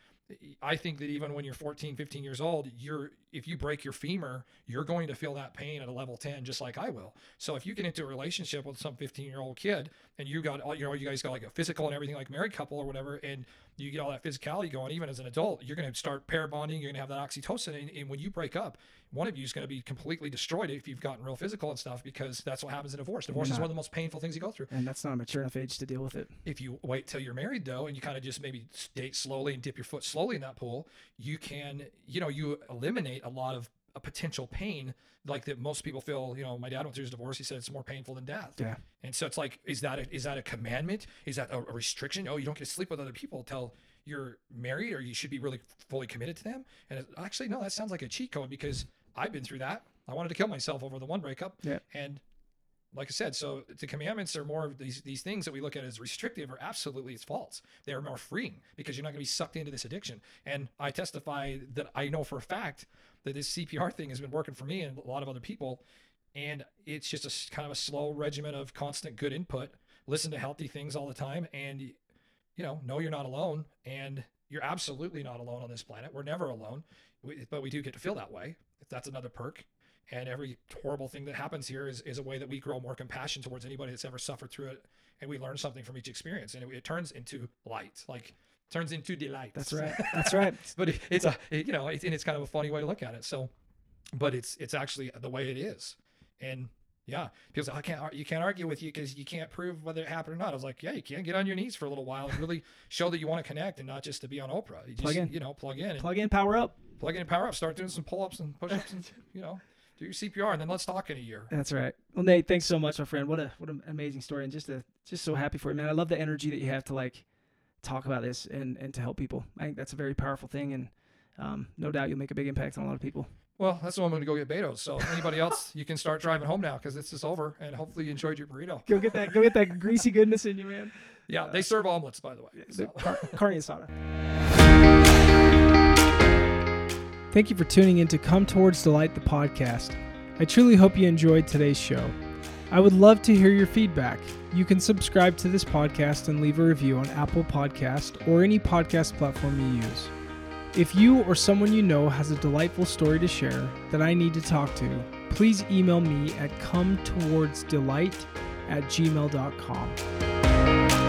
I think that even when you're 14 15 years old you're if you break your femur you're going to feel that pain at a level 10 just like I will. So if you get into a relationship with some 15 year old kid and you got all you know you guys got like a physical and everything like married couple or whatever and you get all that physicality going even as an adult you're going to start pair bonding you're going to have that oxytocin and, and when you break up one of you is going to be completely destroyed if you've gotten real physical and stuff because that's what happens in divorce. Divorce is one of the most painful things you go through. And that's not a mature enough age to deal with it. if you wait till you're married though and you kind of just maybe date slowly and dip your foot slowly in that pool you can you know you eliminate a lot of a potential pain like that most people feel you know my dad went through his divorce he said it's more painful than death Yeah. and so it's like is that a, is that a commandment is that a, a restriction oh you don't get to sleep with other people till you're married or you should be really fully committed to them. And it, actually, no, that sounds like a cheat code because I've been through that. I wanted to kill myself over the one breakup. Yeah. And like I said, so the commandments are more of these these things that we look at as restrictive are absolutely it's false. They're more freeing because you're not going to be sucked into this addiction. And I testify that I know for a fact that this CPR thing has been working for me and a lot of other people. And it's just a kind of a slow regimen of constant good input. Listen to healthy things all the time, and you know, know you're not alone. And you're absolutely not alone on this planet. We're never alone, but we do get to feel that way. That's another perk. And every horrible thing that happens here is, is a way that we grow more compassion towards anybody that's ever suffered through it. And we learn something from each experience. And it, it turns into light, like turns into delight. That's right. That's right. but it, it's a, it, you know, it, and it's kind of a funny way to look at it. So, but it's, it's actually the way it is. And yeah, people say, I can't, you can't argue with you because you can't prove whether it happened or not. I was like, yeah, you can't get on your knees for a little while and really show that you want to connect and not just to be on Oprah. You plug in. you know, plug in, plug in, power up, plug in, power up, start doing some pull ups and push ups and, you know, do your CPR and then let's talk in a year. That's right. Well, Nate, thanks so much, my friend. What a what an amazing story, and just a just so happy for you, man. I love the energy that you have to like talk about this and and to help people. I think that's a very powerful thing, and um, no doubt you'll make a big impact on a lot of people. Well, that's why I'm going to go get Beto's. So anybody else, you can start driving home now because this is over, and hopefully you enjoyed your burrito. Go get that. Go get that greasy goodness in you, man. Yeah, they serve omelets, by the way. So. Car- carne asada. Thank you for tuning in to Come Towards Delight, the podcast. I truly hope you enjoyed today's show. I would love to hear your feedback. You can subscribe to this podcast and leave a review on Apple Podcast or any podcast platform you use. If you or someone you know has a delightful story to share that I need to talk to, please email me at come towards delight at gmail.com.